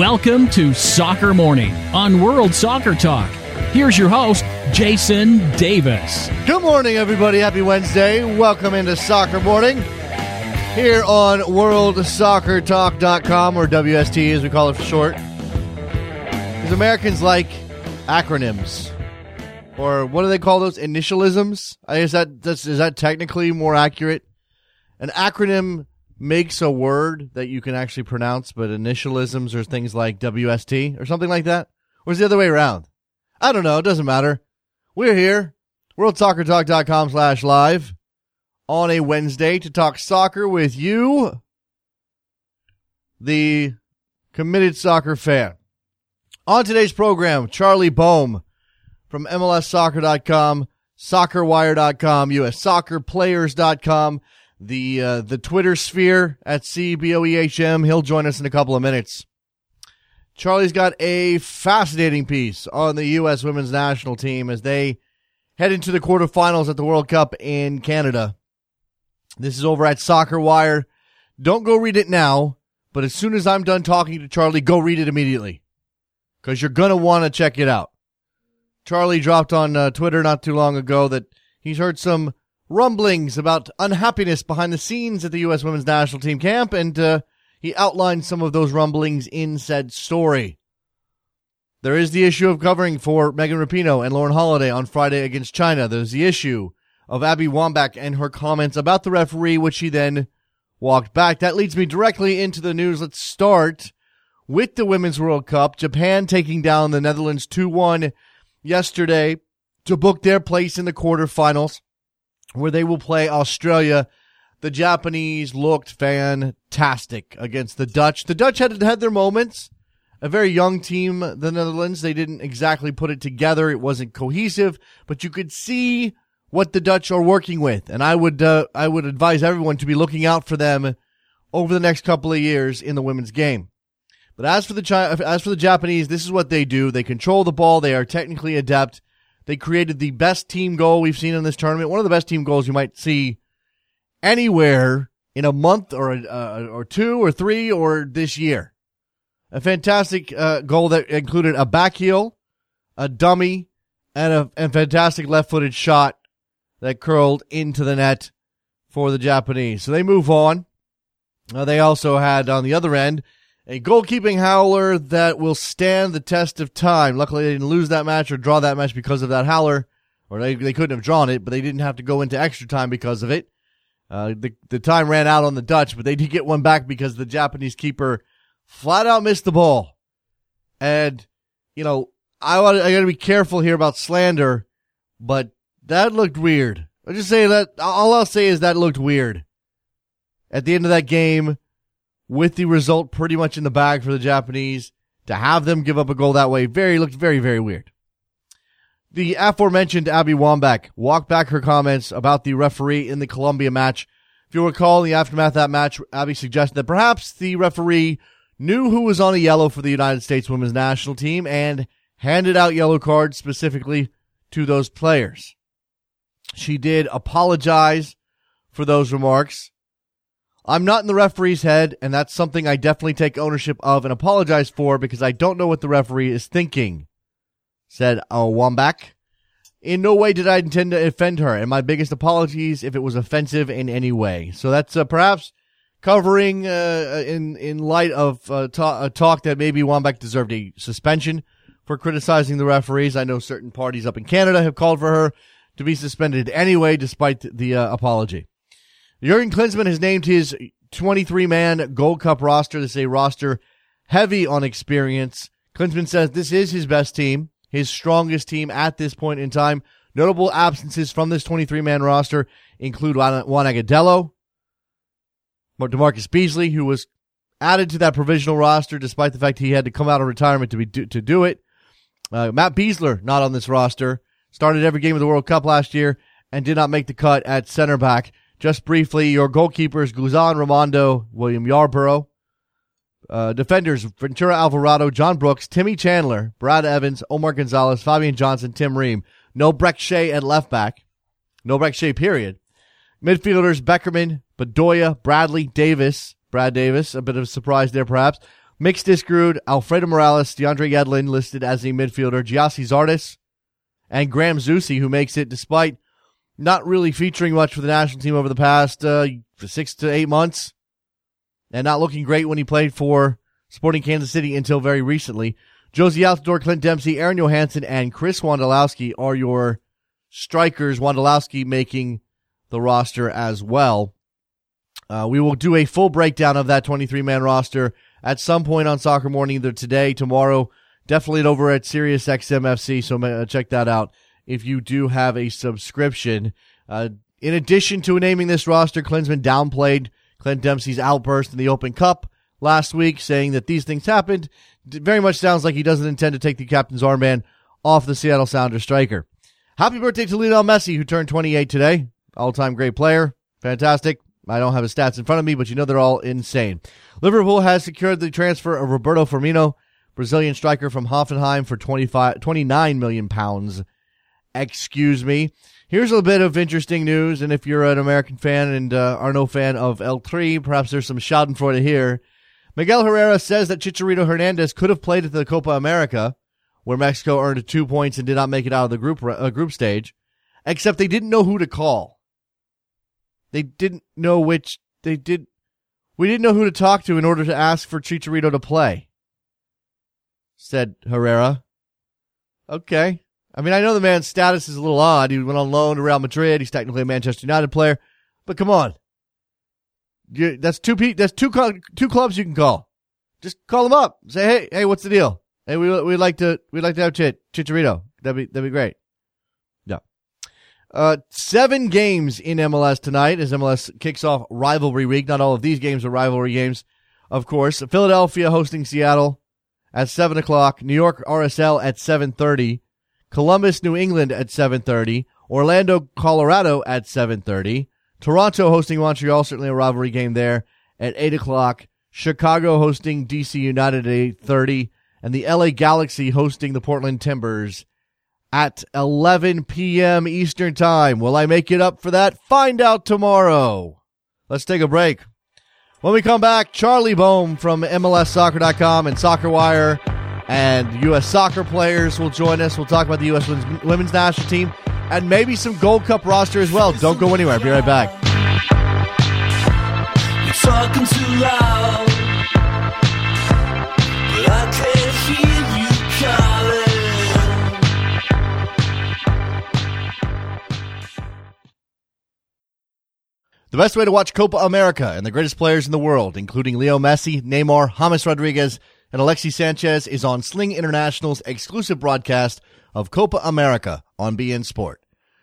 Welcome to Soccer Morning on World Soccer Talk. Here's your host, Jason Davis. Good morning, everybody. Happy Wednesday. Welcome into Soccer Morning here on WorldSoccerTalk.com, or WST as we call it for short. Because Americans like acronyms. Or what do they call those? Initialisms? I guess that is that technically more accurate? An acronym makes a word that you can actually pronounce, but initialisms or things like WST or something like that? Or is the other way around? I don't know. It doesn't matter. We're here. WorldSoccerTalk.com slash live on a Wednesday to talk soccer with you, the committed soccer fan. On today's program, Charlie Boehm from MLSsoccer.com, SoccerWire.com, USSoccerPlayers.com, the uh, the Twitter sphere at CBOEHM. He'll join us in a couple of minutes. Charlie's got a fascinating piece on the U.S. women's national team as they head into the quarterfinals at the World Cup in Canada. This is over at Soccer Wire. Don't go read it now, but as soon as I'm done talking to Charlie, go read it immediately because you're going to want to check it out. Charlie dropped on uh, Twitter not too long ago that he's heard some rumblings about unhappiness behind the scenes at the U.S. women's national team camp, and uh, he outlined some of those rumblings in said story. There is the issue of covering for Megan Rapinoe and Lauren Holiday on Friday against China. There's the issue of Abby Wambach and her comments about the referee, which she then walked back. That leads me directly into the news. Let's start with the Women's World Cup. Japan taking down the Netherlands 2 1 yesterday to book their place in the quarterfinals where they will play Australia. The Japanese looked fantastic against the Dutch. The Dutch had had their moments. A very young team, the Netherlands. They didn't exactly put it together. It wasn't cohesive, but you could see what the Dutch are working with. And I would, uh, I would advise everyone to be looking out for them over the next couple of years in the women's game. But as for the China, as for the Japanese, this is what they do. They control the ball. They are technically adept. They created the best team goal we've seen in this tournament. One of the best team goals you might see anywhere in a month or uh, or two or three or this year. A fantastic uh, goal that included a back heel, a dummy, and a, a fantastic left-footed shot that curled into the net for the Japanese. So they move on. Uh, they also had on the other end a goalkeeping howler that will stand the test of time. Luckily, they didn't lose that match or draw that match because of that howler, or they, they couldn't have drawn it, but they didn't have to go into extra time because of it. Uh, the, the time ran out on the Dutch, but they did get one back because the Japanese keeper flat out missed the ball. And, you know, I, want I gotta be careful here about slander, but that looked weird. I just say that, all I'll say is that looked weird. At the end of that game, with the result pretty much in the bag for the Japanese, to have them give up a goal that way, very looked very, very weird. The aforementioned Abby Wambach walked back her comments about the referee in the Colombia match. If you recall, in the aftermath of that match, Abby suggested that perhaps the referee knew who was on a yellow for the United States women's national team and handed out yellow cards specifically to those players. She did apologize for those remarks I'm not in the referee's head, and that's something I definitely take ownership of and apologize for because I don't know what the referee is thinking, said Wambach. In no way did I intend to offend her, and my biggest apologies if it was offensive in any way. So that's uh, perhaps covering uh, in in light of uh, ta- a talk that maybe Wambach deserved a suspension for criticizing the referees. I know certain parties up in Canada have called for her to be suspended anyway, despite the uh, apology. Jurgen Klinsmann has named his 23 man Gold Cup roster. This is a roster heavy on experience. Klinsmann says this is his best team, his strongest team at this point in time. Notable absences from this 23 man roster include Juan Agudelo, DaMarcus Beasley, who was added to that provisional roster despite the fact he had to come out of retirement to be to do it. Uh, Matt Besler not on this roster. Started every game of the World Cup last year and did not make the cut at center back. Just briefly, your goalkeepers, Guzan Rimando, William Yarborough. Uh, defenders, Ventura Alvarado, John Brooks, Timmy Chandler, Brad Evans, Omar Gonzalez, Fabian Johnson, Tim Ream. No Brek Shea at left back. No Brek Shea, period. Midfielders, Beckerman, Bedoya, Bradley, Davis, Brad Davis, a bit of a surprise there perhaps. Mix Diskerud, Alfredo Morales, DeAndre Yedlin listed as a midfielder, Gyasi Zardes, and Graham Zusi, who makes it despite not really featuring much for the national team over the past uh, six to eight months and not looking great when he played for Sporting Kansas City until very recently. Jozy Altidore, Clint Dempsey, Aron Johannsson, and Chris Wondolowski are your strikers. Wondolowski making the roster as well. Uh, we will do a full breakdown of that 23 man roster at some point on Soccer Morning, either today, tomorrow, definitely over at Sirius XMFC. So uh, check that out if you do have a subscription. Uh, in addition to naming this roster, Klinsmann downplayed Clint Dempsey's outburst in the Open Cup last week, saying that these things happened. It very much sounds like he doesn't intend to take the captain's armband off the Seattle Sounders striker. Happy birthday to Lionel Messi, who turned 28 today. All time great player. Fantastic. I don't have his stats in front of me, but you know they're all insane. Liverpool has secured the transfer of Roberto Firmino, Brazilian striker from Hoffenheim, for 25, 29 million pounds. Excuse me. Here's a bit of interesting news, and if you're an American fan and uh, are no fan of El Tri, perhaps there's some Schadenfreude here. Miguel Herrera says that Chicharito Hernandez could have played at the Copa America, where Mexico earned two points and did not make it out of the group uh, group stage, except they didn't know who to call. They didn't know which they did. We didn't know who to talk to in order to ask for Chicharito to play. Said Herrera. Okay. I mean, I know the man's status is a little odd. He went on loan to Real Madrid. He's technically a Manchester United player, but come on. You, that's two that's two two clubs you can call. Just call them up. Say, hey, hey, what's the deal? Hey, we we'd like to we'd like to have Chit Chicharito. That'd be that'd be great. Uh, seven games in MLS tonight as MLS kicks off rivalry week. Not all of these games are rivalry games, of course. Philadelphia hosting Seattle at seven o'clock. New York RSL at seven thirty. Columbus, New England at seven thirty. Orlando, Colorado at seven thirty. Toronto hosting Montreal, certainly a rivalry game there at eight o'clock. Chicago hosting DC United at eight thirty, and the LA Galaxy hosting the Portland Timbers at 11 p.m. Eastern Time. Will I make it up for that? Find out tomorrow. Let's take a break. When we come back, Charlie Boehm from MLSsoccer.com and Soccer Wire and U.S. soccer players will join us. We'll talk about the U.S. women's national team and maybe some Gold Cup roster as well. Don't go anywhere. I'll be right back. You're talking too loud. The best way to watch Copa America and the greatest players in the world, including Leo Messi, Neymar, James Rodriguez, and Alexi Sanchez, is on Sling International's exclusive broadcast of Copa America on beIN Sport.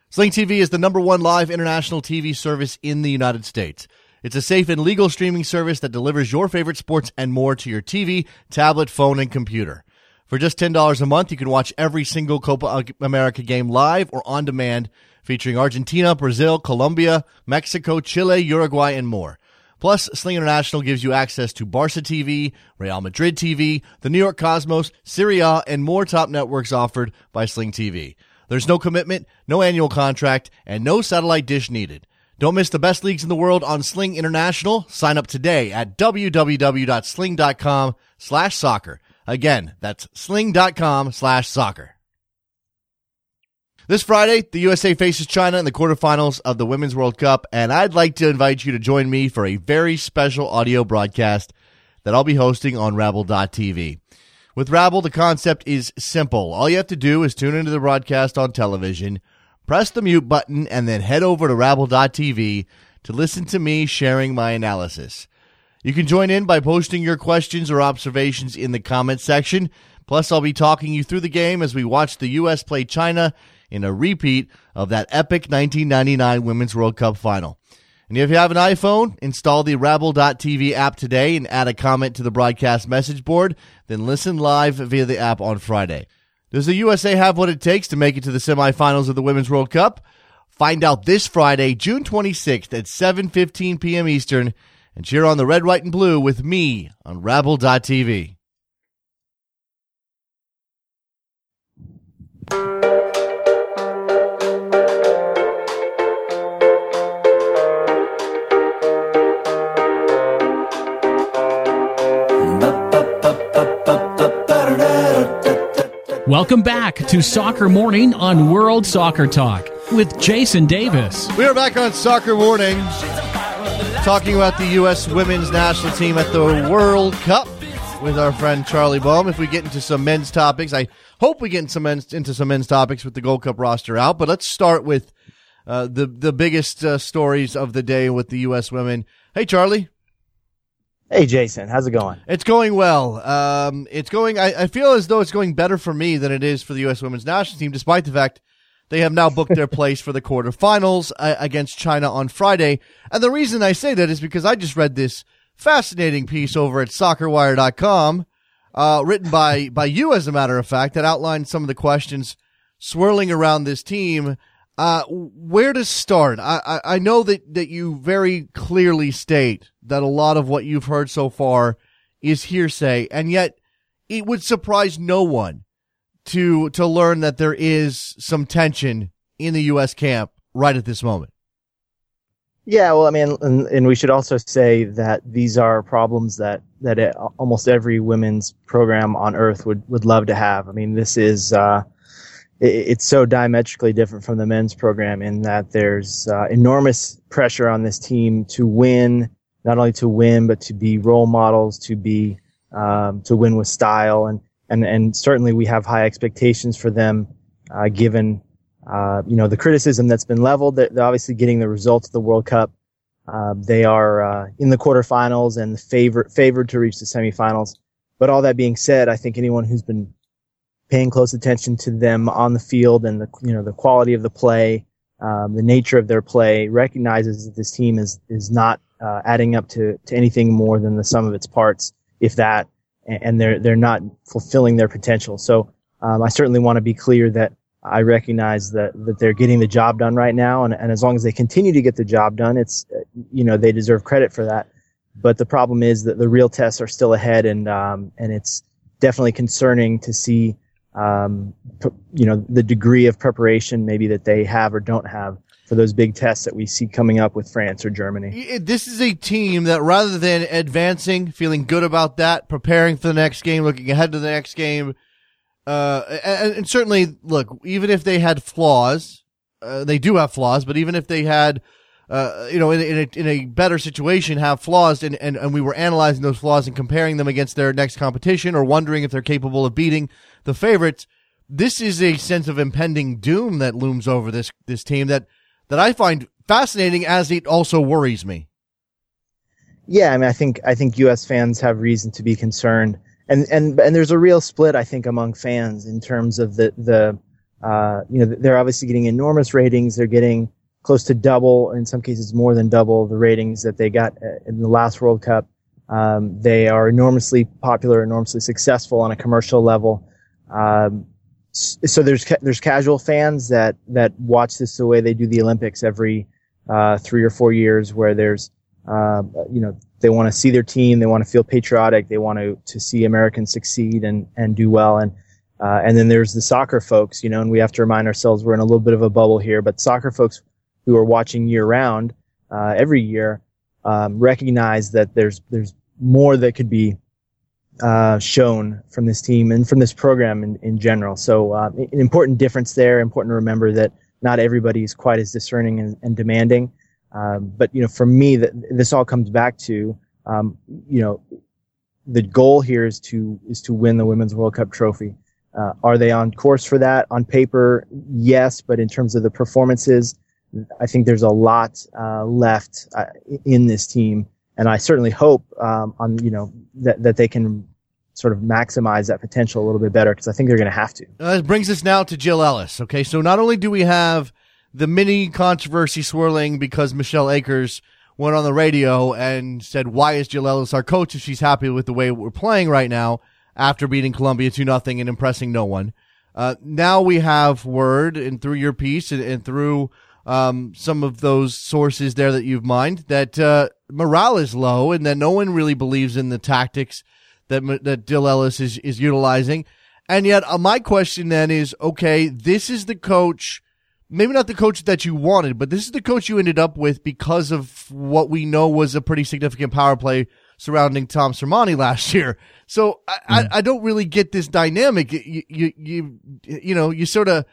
Sling TV is the number one live international TV service in the United States. It's a safe and legal streaming service that delivers your favorite sports and more to your TV, tablet, phone, and computer. For just $10 a month, you can watch every single Copa America game live or on demand featuring Argentina, Brazil, Colombia, Mexico, Chile, Uruguay, and more. Plus, Sling International gives you access to Barca TV, Real Madrid TV, the New York Cosmos, Serie A, and more top networks offered by Sling TV. There's no commitment, no annual contract, and no satellite dish needed. Don't miss the best leagues in the world on Sling International. Sign up today at www.sling.com slash soccer. Again, that's sling.com slash soccer. This Friday, the USA faces China in the quarterfinals of the Women's World Cup, and I'd like to invite you to join me for a very special audio broadcast that I'll be hosting on Rabble.tv. With Rabble, the concept is simple. All you have to do is tune into the broadcast on television, press the mute button, and then head over to Rabble.tv to listen to me sharing my analysis. You can join in by posting your questions or observations in the comment section. Plus, I'll be talking you through the game as we watch the U.S. play China in a repeat of that epic 1999 Women's World Cup final. And if you have an iPhone, install the Rabble.tv app today and add a comment to the broadcast message board, then listen live via the app on Friday. Does the USA have what it takes to make it to the semifinals of the Women's World Cup? Find out this Friday, June 26th at 7:15 p.m. Eastern and cheer on the red, white and blue with me on Rabble.tv. Welcome back to Soccer Morning on World Soccer Talk with Jason Davis. We are back on Soccer Morning talking about the U.S. women's national team at the World Cup with our friend Charlie Boehm. If we get into some men's topics, I hope we get into some men's, into some men's topics with the Gold Cup roster out. But let's start with uh, the the biggest uh, stories of the day with the U.S. women. Hey, Charlie. Hey, Jason. How's it going? It's going well. Um, it's going. I, I feel as though it's going better for me than it is for the U.S. women's national team, despite the fact they have now booked their place for the quarterfinals uh, against China on Friday. And the reason I say that is because I just read this fascinating piece over at soccerwire.com, uh, written by, by you, as a matter of fact, that outlined some of the questions swirling around this team. Uh, where to start? I, I, I know that, that you very clearly state that a lot of what you've heard so far is hearsay, and yet it would surprise no one to, to learn that there is some tension in the U.S. camp right at this moment. Yeah, well, I mean, and, and, we should also say that these are problems that that it, almost every women's program on earth would would love to have. I mean, this is uh, it, it's so diametrically different from the men's program in that there's uh, enormous pressure on this team to win, not only to win but to be role models, to be um, to win with style, and and and certainly we have high expectations for them, uh, given uh, you know, the criticism that's been leveled, they're obviously getting the results of the World Cup. Uh, they are uh, in the quarterfinals and favorite favored to reach the semifinals. But all that being said, I think anyone who's been paying close attention to them on the field and the you know the quality of the play, um, the nature of their play, recognizes that this team is is not uh, adding up to to anything more than the sum of its parts, if that, and they're they're not fulfilling their potential. So um, I certainly want to be clear that I recognize that, that they're getting the job done right now. And, and as long as they continue to get the job done, it's, you know, they deserve credit for that. But the problem is that the real tests are still ahead and, um, and it's definitely concerning to see, um, you know, the degree of preparation maybe that they have or don't have for those big tests that we see coming up with France or Germany. This is a team that rather than advancing, feeling good about that, preparing for the next game, looking ahead to the next game, uh, and, and, certainly, look, even if they had flaws, uh, they do have flaws, but even if they had, uh, you know, in, in, a, in a better situation, have flaws, and, and, and we were analyzing those flaws and comparing them against their next competition or wondering if they're capable of beating the favorites, this is a sense of impending doom that looms over this, this team that, that I find fascinating as it also worries me. Yeah, I mean, I think, I think U.S. fans have reason to be concerned and and and there's a real split I think among fans in terms of the the uh, you know they're obviously getting enormous ratings. They're getting close to double, in some cases more than double the ratings that they got uh, in the last World Cup. Um, they are enormously popular, enormously successful on a commercial level. Um, so there's ca- there's casual fans that that watch this the way they do the Olympics every uh, three or four years, where there's uh, you know they want to see their team. They want to feel patriotic. They want to, to see Americans succeed and, and do well. And, uh, and then there's the soccer folks, you know, and we have to remind ourselves we're in a little bit of a bubble here, but soccer folks who are watching year round, uh, every year, um, recognize that there's, there's more that could be, uh, shown from this team and from this program in, in general. So, uh, an important difference there, important to remember that not everybody is quite as discerning and, and demanding. Um, but you know, for me, that this all comes back to um, you know the goal here is to is to win the Women's World Cup trophy. Uh, are they on course for that? On paper, yes, but in terms of the performances, I think there's a lot uh, left uh, in this team, and I certainly hope um, on you know that that they can sort of maximize that potential a little bit better because I think they're going to have to. Uh, brings us now to Jill Ellis. Okay, so not only do we have the mini controversy swirling because Michelle Akers went on the radio and said, "Why is Jill Ellis our coach if she's happy with the way we're playing right now after beating Colombia two nothing and impressing no one?" Uh, now we have word and through your piece and, and through um, some of those sources there that you've mined that uh, morale is low and that no one really believes in the tactics that that Jill Ellis is is utilizing. And yet, uh, my question then is, okay, this is the coach maybe not the coach that you wanted, but this is the coach you ended up with because of what we know was a pretty significant power play surrounding Tom Sermanni last year. So I, mm. I, I, don't really get this dynamic. You, you, you, you know, you sort of,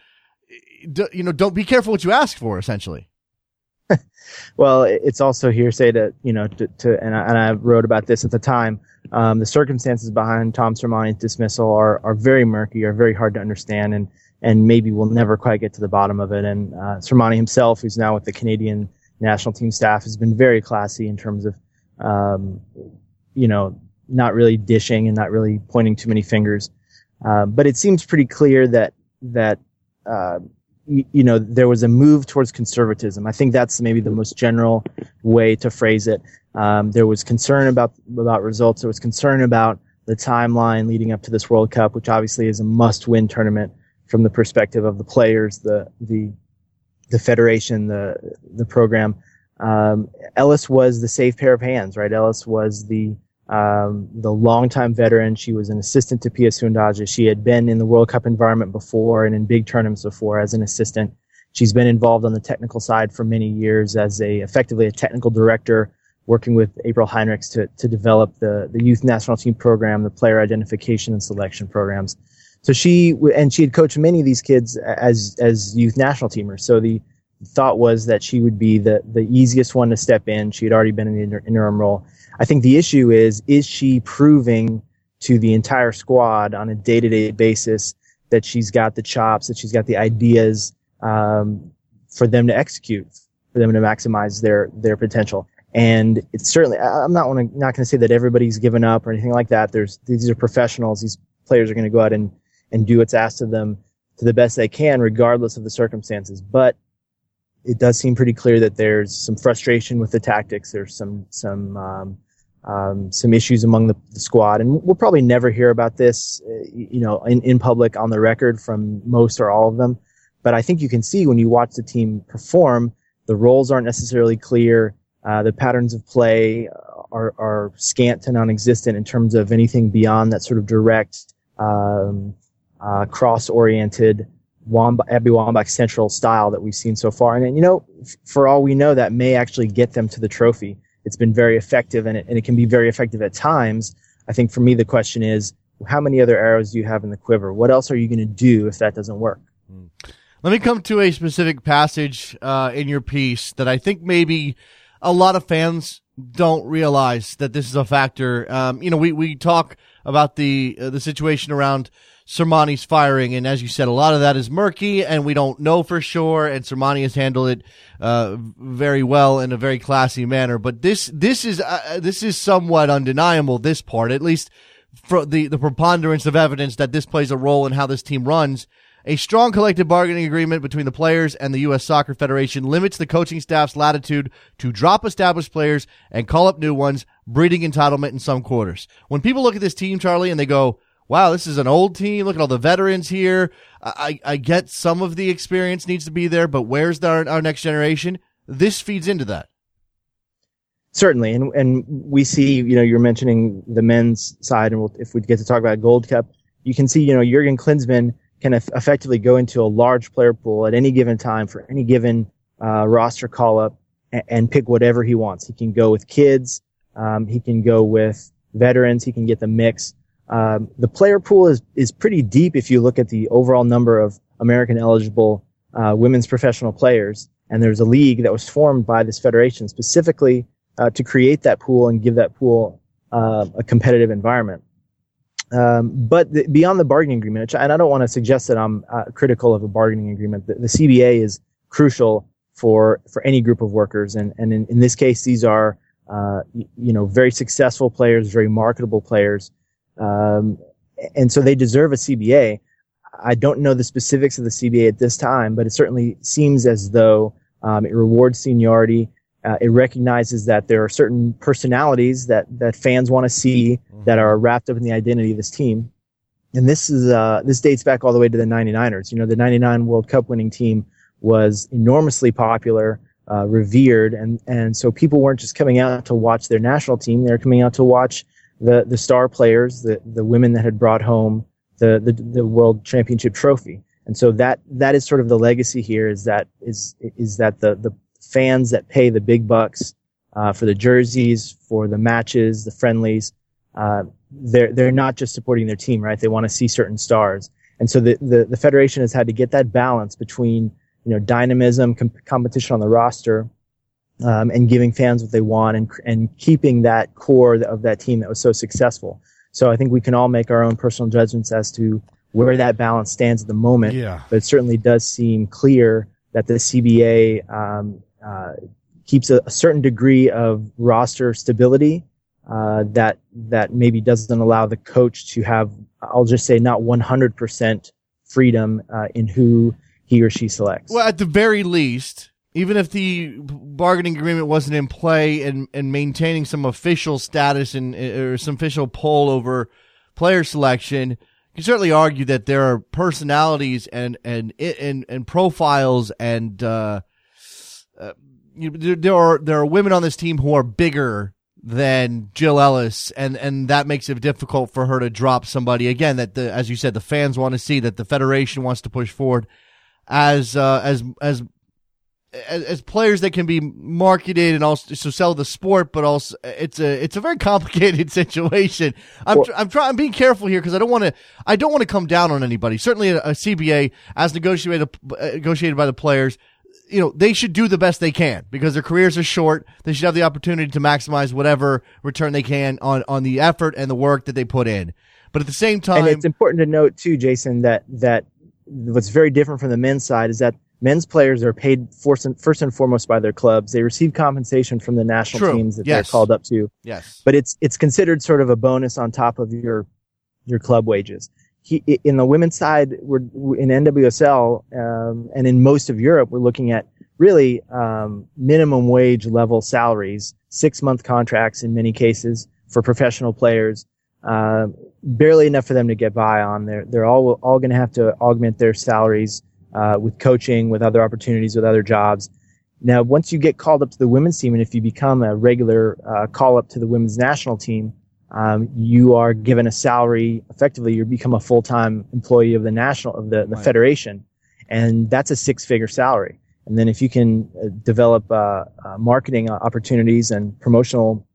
you know, don't be careful what you ask for, essentially. well, it's also hearsay to, you know, to, to and, I, and I wrote about this at the time. Um, the circumstances behind Tom Sermanni's dismissal are, are very murky, are very hard to understand, and, and maybe we'll never quite get to the bottom of it. And uh, Sermanni himself, who's now with the Canadian national team staff, has been very classy in terms of, um, you know, not really dishing and not really pointing too many fingers. Uh, but it seems pretty clear that that uh, you, you, know there was a move towards conservatism. I think that's maybe the most general way to phrase it. Um, there was concern about about results. There was concern about the timeline leading up to this World Cup, which obviously is a must-win tournament from the perspective of the players, the the the federation, the the program. Um, Ellis was the safe pair of hands, right? Ellis was the um, the longtime veteran. She was an assistant to Pia Sundhage. She had been in the World Cup environment before and in big tournaments before as an assistant. She's been involved on the technical side for many years as a effectively a technical director, working with April Heinrichs to to develop the the youth national team program, the player identification and selection programs. So she and she had coached many of these kids as as youth national teamers. So the thought was that she would be the the easiest one to step in. She had already been in the interim role I think the issue is, is she proving to the entire squad on a day to day basis that she's got the chops, that she's got the ideas, um, for them to execute, for them to maximize their, their potential. And it's certainly, I'm not wanna, not going to say that everybody's given up or anything like that. There's, these are professionals. These players are going to go out and, and do what's asked of them to the best they can, regardless of the circumstances. But it does seem pretty clear that there's some frustration with the tactics. There's some, some, um, um, some issues among the, the, squad, and we'll probably never hear about this, you know, in, in public on the record from most or all of them. But I think you can see when you watch the team perform, the roles aren't necessarily clear. Uh, the patterns of play are, are scant to non-existent in terms of anything beyond that sort of direct, um, uh, cross-oriented Wamba, Abby Wambach central style that we've seen so far. And, and you know, f- for all we know, that may actually get them to the trophy it's been very effective and it, and it can be very effective at times. I think for me, the question is, how many other arrows do you have in the quiver? What else are you going to do if that doesn't work? Let me come to a specific passage uh, in your piece that I think maybe a lot of fans don't realize that this is a factor. Um, you know, we, we talk about the uh, the situation around Sermanni's firing. And as you said, a lot of that is murky and we don't know for sure. And Sermanni has handled it, uh, very well in a very classy manner. But this, this is, uh, this is somewhat undeniable, this part, at least for the, the preponderance of evidence that this plays a role in how this team runs. A strong collective bargaining agreement between the players and the U.S. Soccer Federation limits the coaching staff's latitude to drop established players and call up new ones, breeding entitlement in some quarters. When people look at this team, Charlie, and they go, wow, this is an old team. Look at all the veterans here. I, I get some of the experience needs to be there, but where's our, our next generation? This feeds into that. Certainly, and and we see, you know, you're mentioning the men's side, and we'll, if we get to talk about Gold Cup, you can see, you know, Jurgen Klinsmann can effectively go into a large player pool at any given time for any given uh, roster call up and, and, pick whatever he wants. He can go with kids, um, he can go with veterans, he can get the mix. Um, the player pool is is pretty deep if you look at the overall number of American eligible uh, women's professional players. And there's a league that was formed by this federation specifically uh, to create that pool and give that pool uh, a competitive environment. Um, but the, beyond the bargaining agreement, and I don't want to suggest that I'm uh, critical of a bargaining agreement, the, the, CBA is crucial for for any group of workers, and and in, in this case, these are uh, you know very successful players, very marketable players um, and so they deserve a CBA. I don't know the specifics of the CBA at this time, but it certainly seems as though um, it rewards seniority. Uh, it recognizes that there are certain personalities that, that fans want to see mm-hmm. that are wrapped up in the identity of this team. And this is, uh, this dates back all the way to the 99ers. You know, the 99 World Cup winning team was enormously popular, uh, revered. And, and so people weren't just coming out to watch their national team. They were coming out to watch the the star players, the the women that had brought home the the, the world championship trophy. And so that that is sort of the legacy here is that is is that the the fans that pay the big bucks uh, for the jerseys, for the matches, the friendlies. Uh, they're they're not just supporting their team, right? They want to see certain stars, and so the, the the federation has had to get that balance between you know dynamism, com- competition on the roster, um, and giving fans what they want, and and keeping that core of that team that was so successful. So I think we can all make our own personal judgments as to where that balance stands at the moment. Yeah. But it certainly does seem clear that the CBA um, uh, keeps a, a, certain degree of roster stability uh, that that maybe doesn't allow the coach to have, I'll just say, not 100% freedom uh, in who he or she selects. Well, at the very least, even if the bargaining agreement wasn't in play and, and maintaining some official status and or some official pull over player selection – you can certainly argue that there are personalities and and and and profiles and uh, uh, you, there, there are there are women on this team who are bigger than Jill Ellis, and and that makes it difficult for her to drop somebody. Again that the as you said the fans want to see that the federation wants to push forward as uh, as as as, as, players that can be marketed and also so sell the sport, but also it's a it's a very complicated situation. I'm well, I'm trying I'm being careful here because I don't want to I don't want to come down on anybody. Certainly, a, a CBA as negotiated uh, negotiated by the players. You know, they should do the best they can because their careers are short. They should have the opportunity to maximize whatever return they can on, on the effort and the work that they put in. But at the same time, and it's important to note too, Jason, that that what's very different from the men's side is that men's players are paid first and, first and foremost by their clubs. They receive compensation from the national True. teams that yes. they're called up to. Yes. But it's it's considered sort of a bonus on top of your your club wages. He, in the women's side, we're in NWSL um, and in most of Europe, we're looking at really um, minimum wage level salaries, six month contracts in many cases for professional players. Uh, barely enough for them to get by on. They're they're all all going to have to augment their salaries uh, with coaching, with other opportunities, with other jobs. Now, once you get called up to the women's team, and if you become a regular uh, call up to the women's national team, um, you are given a salary. Effectively, you become a full time employee of the national of the, the right. federation, and that's a six figure salary. And then if you can uh, develop uh, uh, marketing opportunities and promotional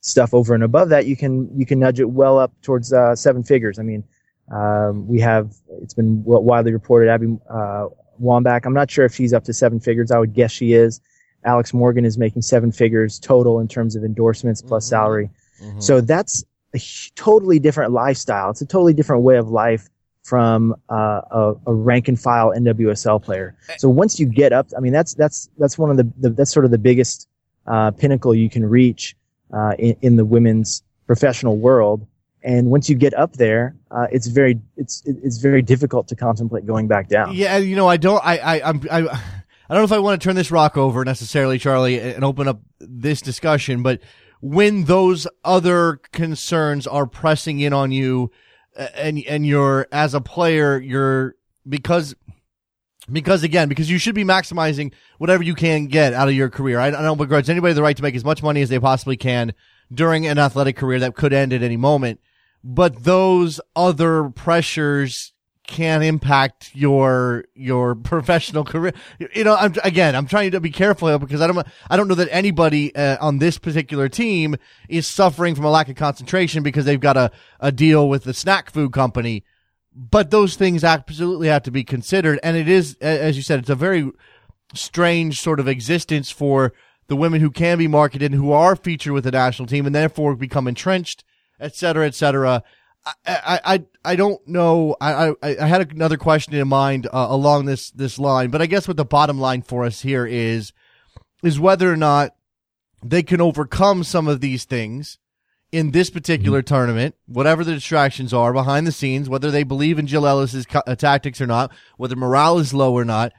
stuff over and above that, you can you can nudge it well up towards uh, seven figures. I mean, um, we have, it's been widely reported, Abby uh, Wambach. I'm not sure if she's up to seven figures. I would guess she is. Alex Morgan is making seven figures total in terms of endorsements plus mm-hmm. salary. Mm-hmm. So that's a totally different lifestyle. It's a totally different way of life from uh, a, a, rank and file NWSL player. So once you get up, I mean, that's that's that's one of the, the that's sort of the biggest uh, pinnacle you can reach uh, in, in, the women's professional world. And once you get up there, uh, it's very it's it's very difficult to contemplate going back down. Yeah, you know, I don't, I, I, I'm, I, I don't know if I want to turn this rock over necessarily, Charlie, and open up this discussion, but when those other concerns are pressing in on you, and and you're as a player, you're because because again, because you should be maximizing whatever you can get out of your career. I, I don't begrudge anybody the right to make as much money as they possibly can during an athletic career that could end at any moment but those other pressures can impact your your professional career. You know, I'm again, I'm trying to be careful because I don't I don't know that anybody uh, on this particular team is suffering from a lack of concentration because they've got a a deal with the snack food company. But those things absolutely have to be considered, and it is, as you said, it's a very strange sort of existence for the women who can be marketed, and who are featured with the national team, and therefore become entrenched et cetera, et cetera. I, I, I, don't know. I, I, I had another question in mind uh, along this, this line, but I guess what the bottom line for us here is, is whether or not they can overcome some of these things in this particular mm-hmm. tournament, whatever the distractions are behind the scenes, whether they believe in Jill Ellis's co- uh, tactics or not, whether morale is low or not.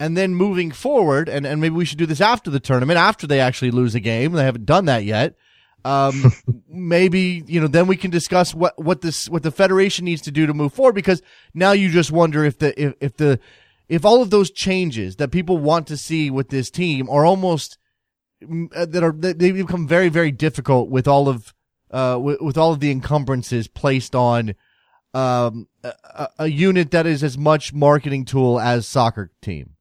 And then moving forward, and, and maybe we should do this after the tournament, after they actually lose a game. They haven't done that yet um, maybe you know then we can discuss what what this what the federation needs to do to move forward because now you just wonder if the if, if the if all of those changes that people want to see with this team are almost mm, uh, that are they become very very difficult with all of uh with, with all of the encumbrances placed on um a, a unit that is as much marketing tool as soccer team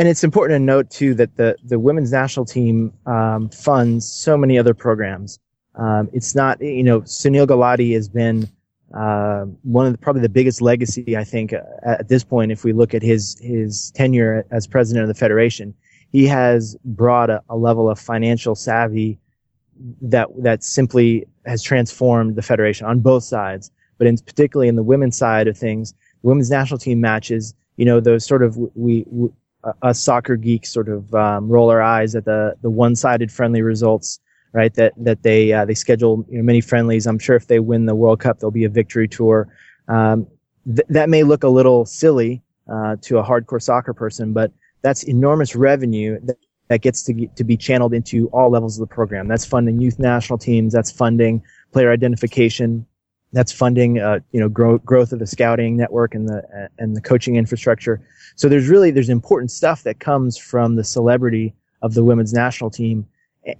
and it's important to note too that the the women's national team um, funds so many other programs. Um, it's not you know Sunil Gulati has been uh, one of the, probably the biggest legacy I think uh, at this point. If we look at his his tenure as president of the federation, he has brought a, a level of financial savvy that that simply has transformed the federation on both sides. But in particularly in the women's side of things, the women's national team matches, you know, those sort of we, we us soccer geeks sort of um, roll our eyes at the the one-sided friendly results, right? That that they uh, they schedule you know, many friendlies. I'm sure if they win the World Cup, there'll be a victory tour. Um, th- that may look a little silly uh, to a hardcore soccer person, but that's enormous revenue that, that gets to to be channeled into all levels of the program. That's funding youth national teams. That's funding player identification. That's funding, uh, you know, grow, growth of the scouting network and the and the coaching infrastructure. So there's really there's important stuff that comes from the celebrity of the women's national team,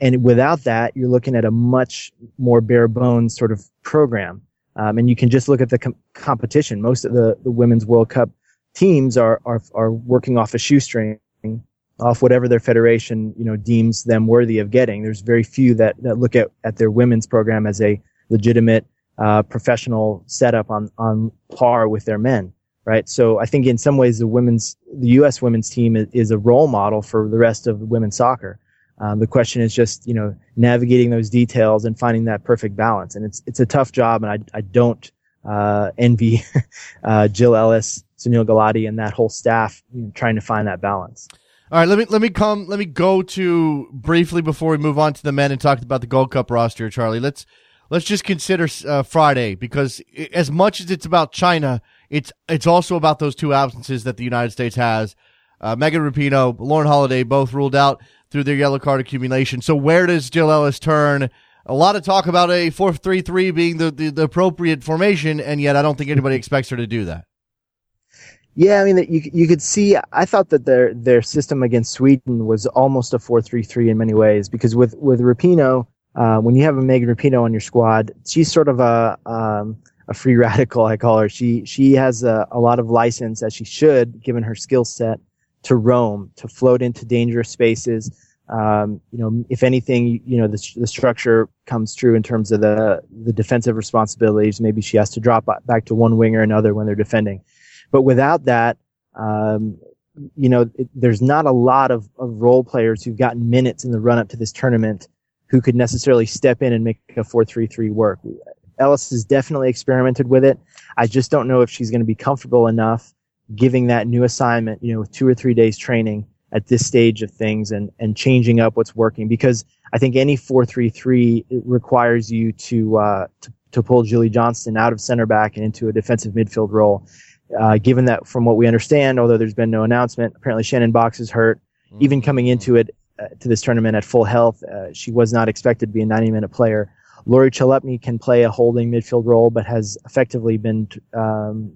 and without that, you're looking at a much more bare bones sort of program. Um, and you can just look at the com- competition. Most of the, the women's World Cup teams are, are are working off a shoestring, off whatever their federation you know deems them worthy of getting. There's very few that, that look at, at their women's program as a legitimate uh, professional setup on on par with their men, right? So I think in some ways the women's the U.S. women's team is, is a role model for the rest of women's soccer. Um, the question is just you know navigating those details and finding that perfect balance, and it's it's a tough job, and I I don't uh, envy uh, Jill Ellis, Sunil Gulati, and that whole staff you know, trying to find that balance. All right, let me let me come let me go to briefly before we move on to the men and talk about the Gold Cup roster, Charlie. Let's let's just consider uh, Friday because as much as it's about China, it's it's also about those two absences that the United States has. Uh, Megan Rapinoe, Lauren Holiday, both ruled out through their yellow card accumulation. So where does Jill Ellis turn? A lot of talk about a four-three-three being the, the, the appropriate formation, and yet I don't think anybody expects her to do that. Yeah, I mean, you you could see. I thought that their their system against Sweden was almost a four-three-three in many ways because with with Rapinoe, uh, when you have a Megan Rapinoe on your squad, she's sort of a um, a free radical, I call her. She she has a, a lot of license, as she should, given her skill set, to roam, to float into dangerous spaces. Um, you know, if anything, you know, the, the structure comes true in terms of the the defensive responsibilities. Maybe she has to drop back to one wing or another when they're defending. But without that, um, you know, it, there's not a lot of, of role players who've gotten minutes in the run up to this tournament who could necessarily step in and make a 4-3-3 work. Ellis has definitely experimented with it. I just don't know if she's going to be comfortable enough giving that new assignment, you know, with two or three days training at this stage of things and, and changing up what's working because I think any 4-3-3 requires you to, uh, to, to pull Julie Johnston out of center back and into a defensive midfield role. Uh, given that from what we understand, although there's been no announcement, apparently Shannon Boxx is hurt. Mm-hmm. Even coming into it, to this tournament at full health. Uh, she was not expected to be a 90 minute player. Lori Chalupny can play a holding midfield role, but has effectively been, um,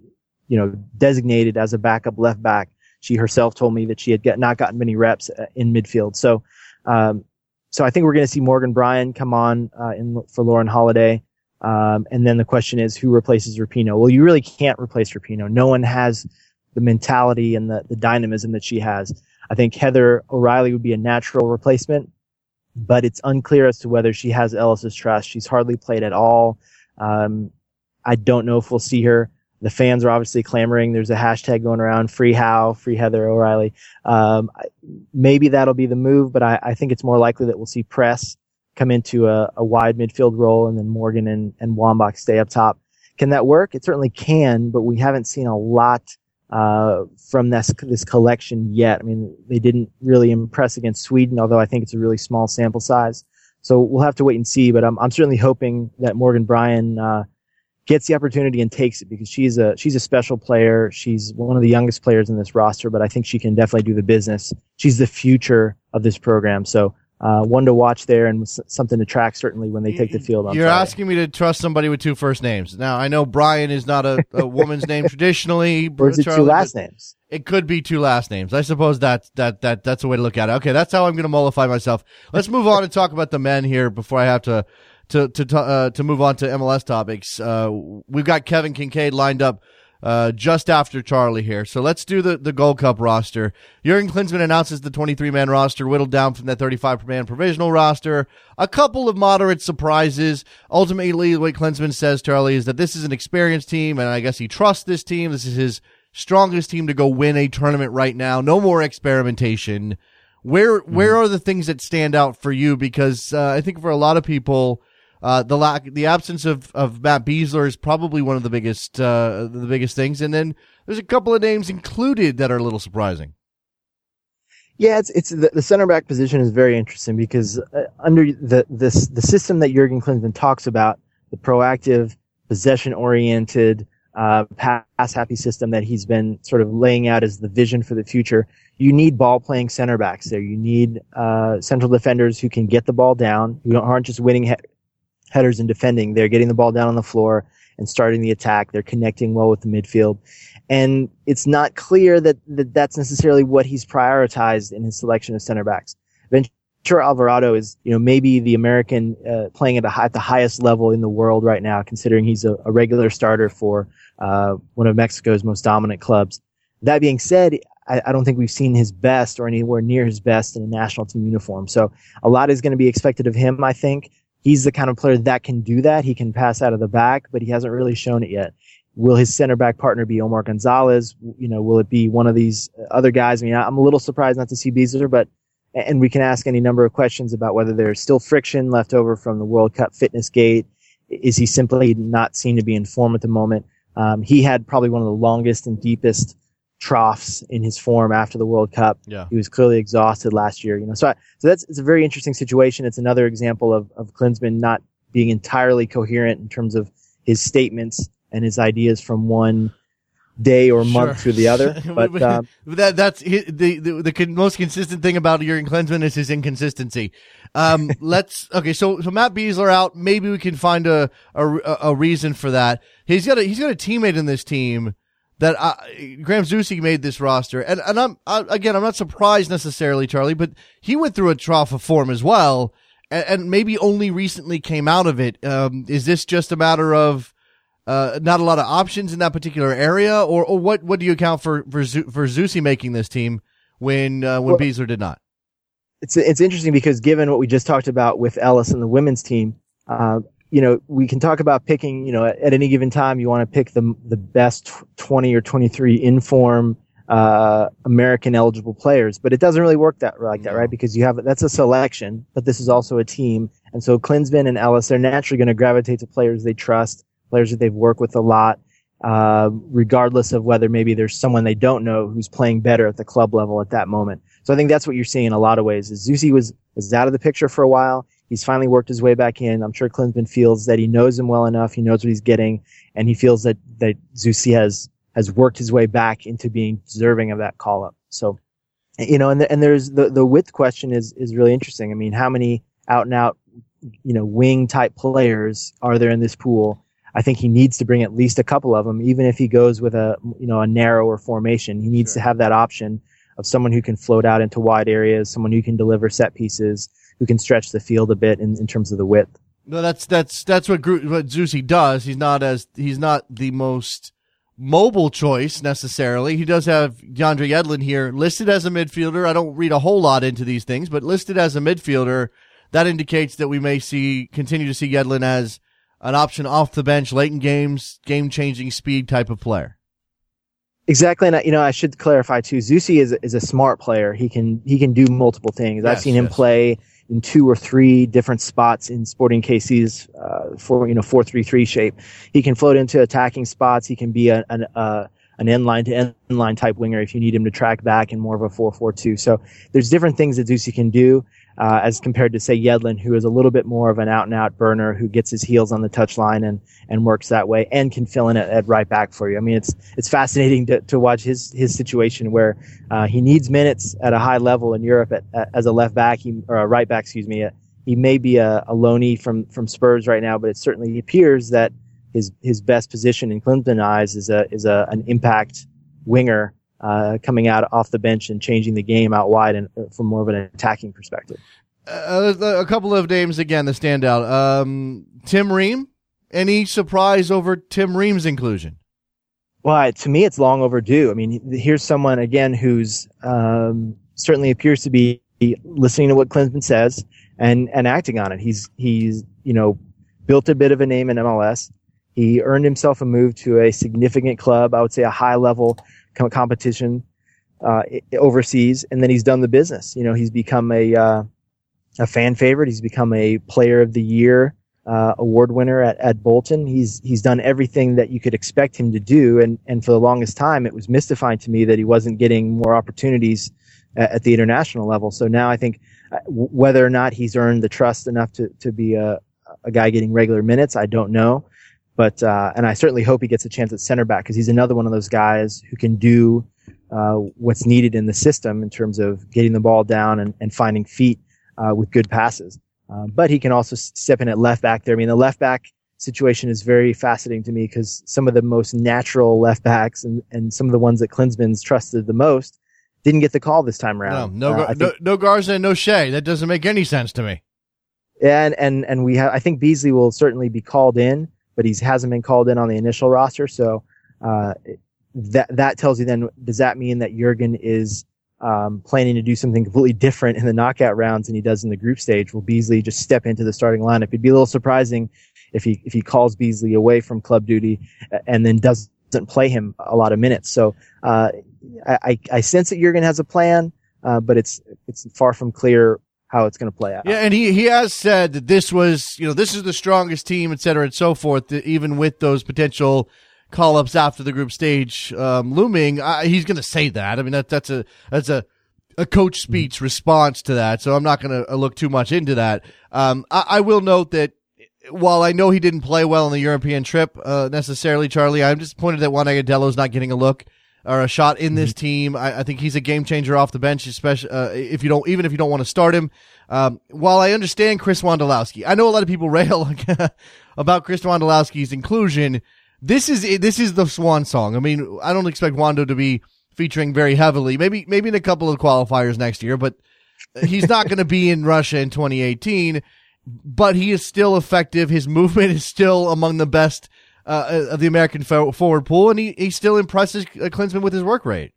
you know, designated as a backup left back. She herself told me that she had get, not gotten many reps uh, in midfield. So, um, so I think we're going to see Morgan Brian come on uh, in, for Lauren Holiday. Um, and then the question is who replaces Rapinoe? Well, you really can't replace Rapinoe. No one has the mentality and the, the dynamism that she has. I think Heather O'Reilly would be a natural replacement, but it's unclear as to whether she has Ellis's trust. She's hardly played at all. Um, I don't know if we'll see her. The fans are obviously clamoring. There's a hashtag going around, free How, free Heather O'Reilly. Um, maybe that'll be the move, but I, I, think it's more likely that we'll see Press come into a, a wide midfield role and then Morgan and, and Wambach stay up top. Can that work? It certainly can, but we haven't seen a lot uh, from this this collection yet. I mean, they didn't really impress against Sweden, although I think it's a really small sample size. So we'll have to wait and see. But I'm I'm certainly hoping that Morgan Brian uh, gets the opportunity and takes it because she's a she's a special player. She's one of the youngest players in this roster, but I think she can definitely do the business. She's the future of this program. So uh, one to watch there and something to track certainly when they take the field. On You're Friday. asking me to trust somebody with two first names. Now I know Brian is not a, a woman's name traditionally. Or is it Charlie, two last names? It could be two last names. I suppose that that that that's a way to look at it. Okay, that's how I'm going to mollify myself. Let's move on and talk about the men here before I have to to to uh, to move on to MLS topics. Uh, we've got Kevin Kinkead lined up uh, just after Charlie here. So let's do the, the Gold Cup roster. Jurgen Klinsmann announces the 23 man roster, whittled down from that 35 man provisional roster. A couple of moderate surprises. Ultimately, what Klinsmann says, Charlie, is that this is an experienced team, and I guess he trusts this team. This is his strongest team to go win a tournament right now. No more experimentation. Where where mm-hmm. are the things that stand out for you? Because uh, I think for a lot of people, uh, the lack, the absence of, of Matt Besler is probably one of the biggest, uh, the biggest things. And then there's a couple of names included that are a little surprising. Yeah, it's it's the, the center back position is very interesting because uh, under the this the system that Jurgen Klinsmann talks about, the proactive, possession oriented, uh, pass happy system that he's been sort of laying out as the vision for the future. You need ball playing center backs there. You need uh, central defenders who can get the ball down, who aren't just winning headers and defending. They're getting the ball down on the floor and starting the attack. They're connecting well with the midfield. And it's not clear that, that that's necessarily what he's prioritized in his selection of center backs. Ventura Alvarado is, you know, maybe the American uh, playing at, a, at the highest level in the world right now, considering he's a, a regular starter for uh, one of Mexico's most dominant clubs. That being said, I, I, don't think we've seen his best or anywhere near his best in a national team uniform. So a lot is going to be expected of him, I think. He's the kind of player that can do that. He can pass out of the back, but he hasn't really shown it yet. Will his center back partner be Omar Gonzalez? You know, will it be one of these other guys? I mean, I'm a little surprised not to see Besler, but and we can ask any number of questions about whether there's still friction left over from the World Cup fitness gate. Is he simply not seen to be in form at the moment? Um, he had probably one of the longest and deepest troughs in his form after the World Cup. Yeah. He was clearly exhausted last year, you know. So, I, so that's it's a very interesting situation. It's another example of of Klinsmann not being entirely coherent in terms of his statements and his ideas from one day or month to the other. But um, that that's the, the the most consistent thing about Jurgen Klinsmann is his inconsistency. Um, let's okay. So so Matt Besler out. Maybe we can find a a, a reason for that. He's got a he's got a teammate in this team that uh, Graham Zusi made this roster, and and I'm I, again I'm not surprised necessarily, Charlie, but he went through a trough of form as well, and, and maybe only recently came out of it. Um, is this just a matter of uh, not a lot of options in that particular area, or, or what? What do you account for for for Zusi making this team when uh, when well, Besler did not? It's it's interesting because given what we just talked about with Ellis and the women's team, uh, you know, we can talk about picking. You know, at, at any given time, you want to pick the the best twenty or twenty three inform uh, American eligible players, but it doesn't really work that like that, right? Because you have that's a selection, but this is also a team, and so Klinsmann and Ellis are naturally going to gravitate to players they trust players that they've worked with a lot, uh, regardless of whether maybe there's someone they don't know who's playing better at the club level at that moment. So I think that's what you're seeing in a lot of ways. Is Zusi was was out of the picture for a while. He's finally worked his way back in. I'm sure Klinsmann feels that he knows him well enough. He knows what he's getting, and he feels that that Zusi has has worked his way back into being deserving of that call up. So, you know, and the, and there's the the width question is is really interesting. I mean, how many out and out, you know, wing type players are there in this pool? I think he needs to bring at least a couple of them, even if he goes with a you know a narrower formation. He needs sure. to have that option of someone who can float out into wide areas, someone who can deliver set pieces, who can stretch the field a bit in, in terms of the width. No, that's that's that's what Gru- what Zusi does. He's not as he's not the most mobile choice necessarily. He does have DeAndre Yedlin here listed as a midfielder. I don't read a whole lot into these things, but listed as a midfielder, that indicates that we may see continue to see Yedlin as an option off the bench, late in games, game changing speed type of player. Exactly, and you know I should clarify too. Zusi is is a smart player. He can he can do multiple things. Yes, I've seen him play in two or three different spots in Sporting KC's uh, for you know four three three shape. He can float into attacking spots. He can be a, an uh, an end line to end line type winger if you need him to track back in more of a four four two. So there's different things that Zusi can do uh, as compared to say Yedlin, who is a little bit more of an out and out burner who gets his heels on the touchline and and works that way and can fill in at, at right back for you. I mean, it's it's fascinating to, to watch his his situation where uh, he needs minutes at a high level in Europe at, at, as a left back he, or a right back, excuse me. he may be a, a from from Spurs right now, but it certainly appears that his his best position in Klinsmann eyes is a is a an impact winger uh, coming out off the bench and changing the game out wide and uh, from more of an attacking perspective. Uh, a couple of names again that stand out. Um, Tim Ream. Any surprise over Tim Ream's inclusion? Well, to me, it's long overdue. I mean, here's someone again who's um, certainly appears to be listening to what Klinsmann says and and acting on it. He's he's you know built a bit of a name in MLS. He earned himself a move to a significant club. I would say a high level competition uh, overseas, and then he's done the business. You know, he's become a uh, a fan favorite. He's become a Player of the Year uh, award winner at, at Bolton. He's he's done everything that you could expect him to do, and and for the longest time, it was mystifying to me that he wasn't getting more opportunities at, at the international level. So now I think uh, whether or not he's earned the trust enough to to be a a guy getting regular minutes, I don't know. But uh, and I certainly hope he gets a chance at center back because he's another one of those guys who can do uh, what's needed in the system in terms of getting the ball down and, and finding feet uh, with good passes. Uh, but he can also step in at left back there. I mean, the left back situation is very fascinating to me because some of the most natural left backs and, and some of the ones that Klinsmann's trusted the most didn't get the call this time around. No, no, uh, no, no Garza and no Shea. That doesn't make any sense to me. And and and we have. I think Beasley will certainly be called in, but he hasn't been called in on the initial roster. So uh, that that tells you then does that mean that Jurgen is um, planning to do something completely different in the knockout rounds than he does in the group stage. Will Beasley just step into the starting lineup? It'd be a little surprising if he if he calls Beasley away from club duty and then doesn't play him a lot of minutes. So uh, I, I sense that Jurgen has a plan, uh, but it's it's far from clear how it's going to play out. Yeah, and he he has said that this was you know this is the strongest team, et cetera, and so forth. Even with those potential call ups after the group stage um, looming, uh, he's going to say that. I mean, that that's a that's a a coach speech response to that. So I'm not going to uh, look too much into that. Um, I, I, will note that while I know he didn't play well on the European trip uh, necessarily, Charlie, I'm disappointed that Juan Agudelo is not getting a look or a shot in this mm-hmm. team. I, I, think he's a game changer off the bench, especially uh, if you don't, even if you don't want to start him. Um, while I understand Chris Wondolowski, I know a lot of people rail about Chris Wondolowski's inclusion this is this is the swan song. I mean, I don't expect Wando to be featuring very heavily. Maybe maybe in a couple of qualifiers next year, but he's not going to be in Russia in 2018. But he is still effective. His movement is still among the best uh, of the American forward pool, and he, he still impresses uh, Klinsmann with his work rate.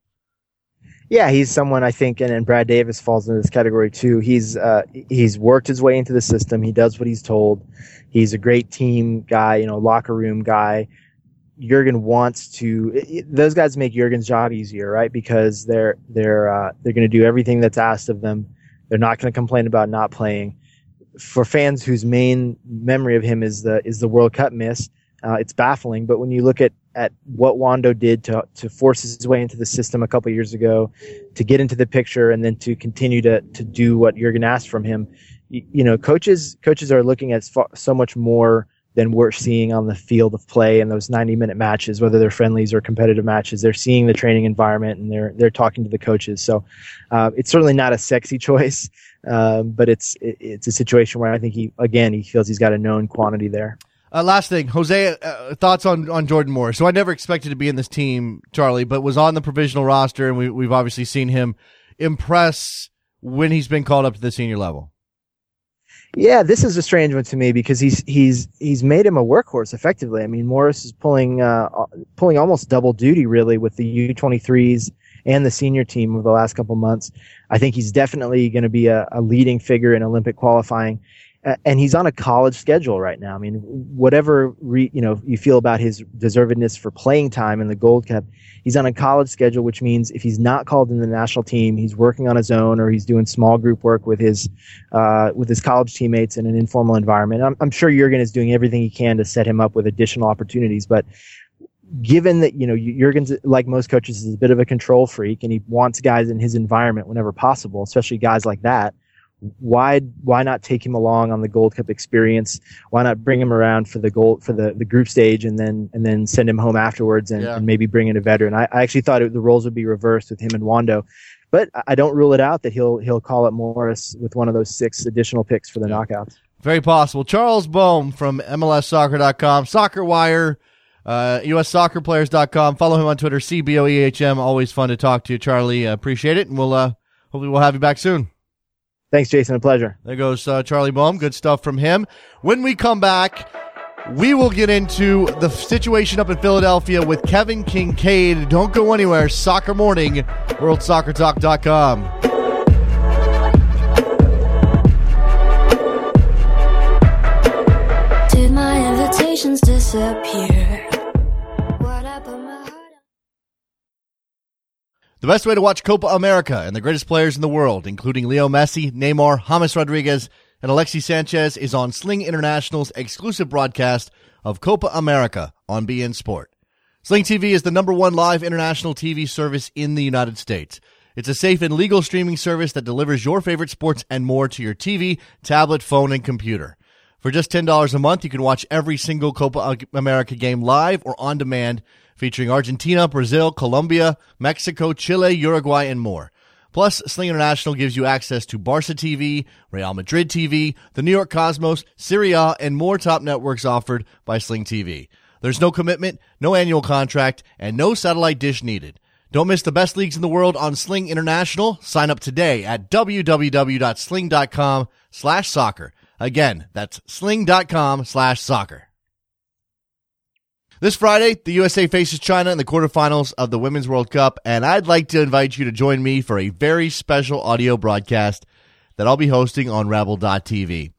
Yeah, he's someone I think, and, and Brad Davis falls into this category too. He's uh, he's worked his way into the system. He does what he's told. He's a great team guy, you know, locker room guy. Jurgen wants to. Those guys make Jurgen's job easier, right? Because they're they're uh, they're going to do everything that's asked of them. They're not going to complain about not playing. For fans whose main memory of him is the is the World Cup miss, uh, it's baffling. But when you look at at what Wando did to to force his way into the system a couple years ago, to get into the picture, and then to continue to to do what Jurgen asked from him, you, you know, coaches coaches are looking at so much more than we're seeing on the field of play in those 90 minute matches, whether they're friendlies or competitive matches. They're seeing the training environment and they're they're talking to the coaches. So uh, it's certainly not a sexy choice, uh, but it's it, it's a situation where I think he again he feels he's got a known quantity there. Uh, last thing, Jose, uh, thoughts on, on Jordan Morris. So I never expected to be in this team, Charlie, but was on the provisional roster, and we, we've obviously seen him impress when he's been called up to the senior level. Yeah, this is a strange one to me because he's he's he's made him a workhorse effectively. I mean, Morris is pulling uh, pulling almost double duty really with the U23s and the senior team over the last couple months. I think he's definitely going to be a, a leading figure in Olympic qualifying and he's on a college schedule right now. I mean, whatever re, you know you feel about his deservedness for playing time in the Gold Cup, he's on a college schedule, which means if he's not called in the national team, he's working on his own or he's doing small group work with his uh, with his college teammates in an informal environment. I'm, I'm sure Jurgen is doing everything he can to set him up with additional opportunities, but given that you know Jurgen's like most coaches is a bit of a control freak and he wants guys in his environment whenever possible, especially guys like that why why not take him along on the Gold Cup experience? Why not bring him around for the gold for the, the group stage and then and then send him home afterwards and, yeah. and maybe bring in a veteran? I, I actually thought it, the roles would be reversed with him and Wando, but I don't rule it out that he'll he'll call up Morris with one of those six additional picks for the yeah. knockouts. Very possible. Charles Boehm from MLSsoccer.com, Soccer Wire, uh, USSoccerPlayers.com. Follow him on Twitter, CBOEHM. Always fun to talk to you, Charlie. Uh, appreciate it, and we'll uh, hopefully we'll have you back soon. Thanks, Jason. A pleasure. There goes uh, Charlie Boehm. Good stuff from him. When we come back, We will get into the situation up in Philadelphia with Kevin Kinkead. Don't go anywhere. Soccer Morning, WorldSoccerTalk.com. Did my invitations disappear? The best way to watch Copa America and the greatest players in the world, including Leo Messi, Neymar, James Rodriguez, and Alexis Sanchez, is on Sling International's exclusive broadcast of Copa America on beIN Sport. Sling TV is the number one live international TV service in the United States. It's a safe and legal streaming service that delivers your favorite sports and more to your TV, tablet, phone, and computer. For just $10 a month, you can watch every single Copa America game live or on demand, featuring Argentina, Brazil, Colombia, Mexico, Chile, Uruguay, and more. Plus, Sling International gives you access to Barca TV, Real Madrid TV, the New York Cosmos, Syria, and more top networks offered by Sling TV. There's no commitment, no annual contract, and no satellite dish needed. Don't miss the best leagues in the world on Sling International. Sign up today at www.sling.com slash soccer. Again, that's sling.com slash soccer. This Friday, the USA faces China in the quarterfinals of the Women's World Cup, and I'd like to invite you to join me for a very special audio broadcast that I'll be hosting on Rabble.tv.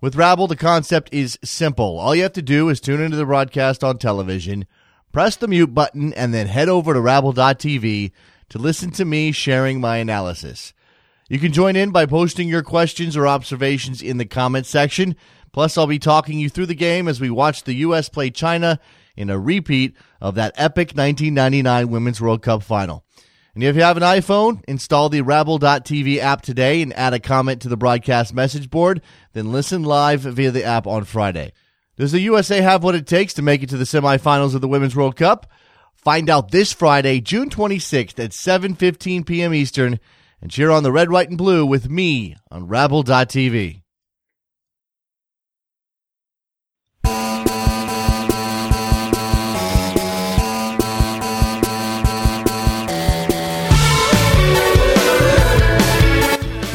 With Rabble, the concept is simple. All you have to do is tune into the broadcast on television, press the mute button, and then head over to Rabble.tv to listen to me sharing my analysis. You can join in by posting your questions or observations in the comment section. Plus, I'll be talking you through the game as we watch the U.S. play China in a repeat of that epic 1999 Women's World Cup final. And if you have an iPhone, install the Rabble.tv app today and add a comment to the broadcast message board. Then listen live via the app on Friday. Does the USA have what it takes to make it to the semifinals of the Women's World Cup? Find out this Friday, June 26th at 7:15 p.m. Eastern, and cheer on the red, white, and blue with me on Rabble.tv.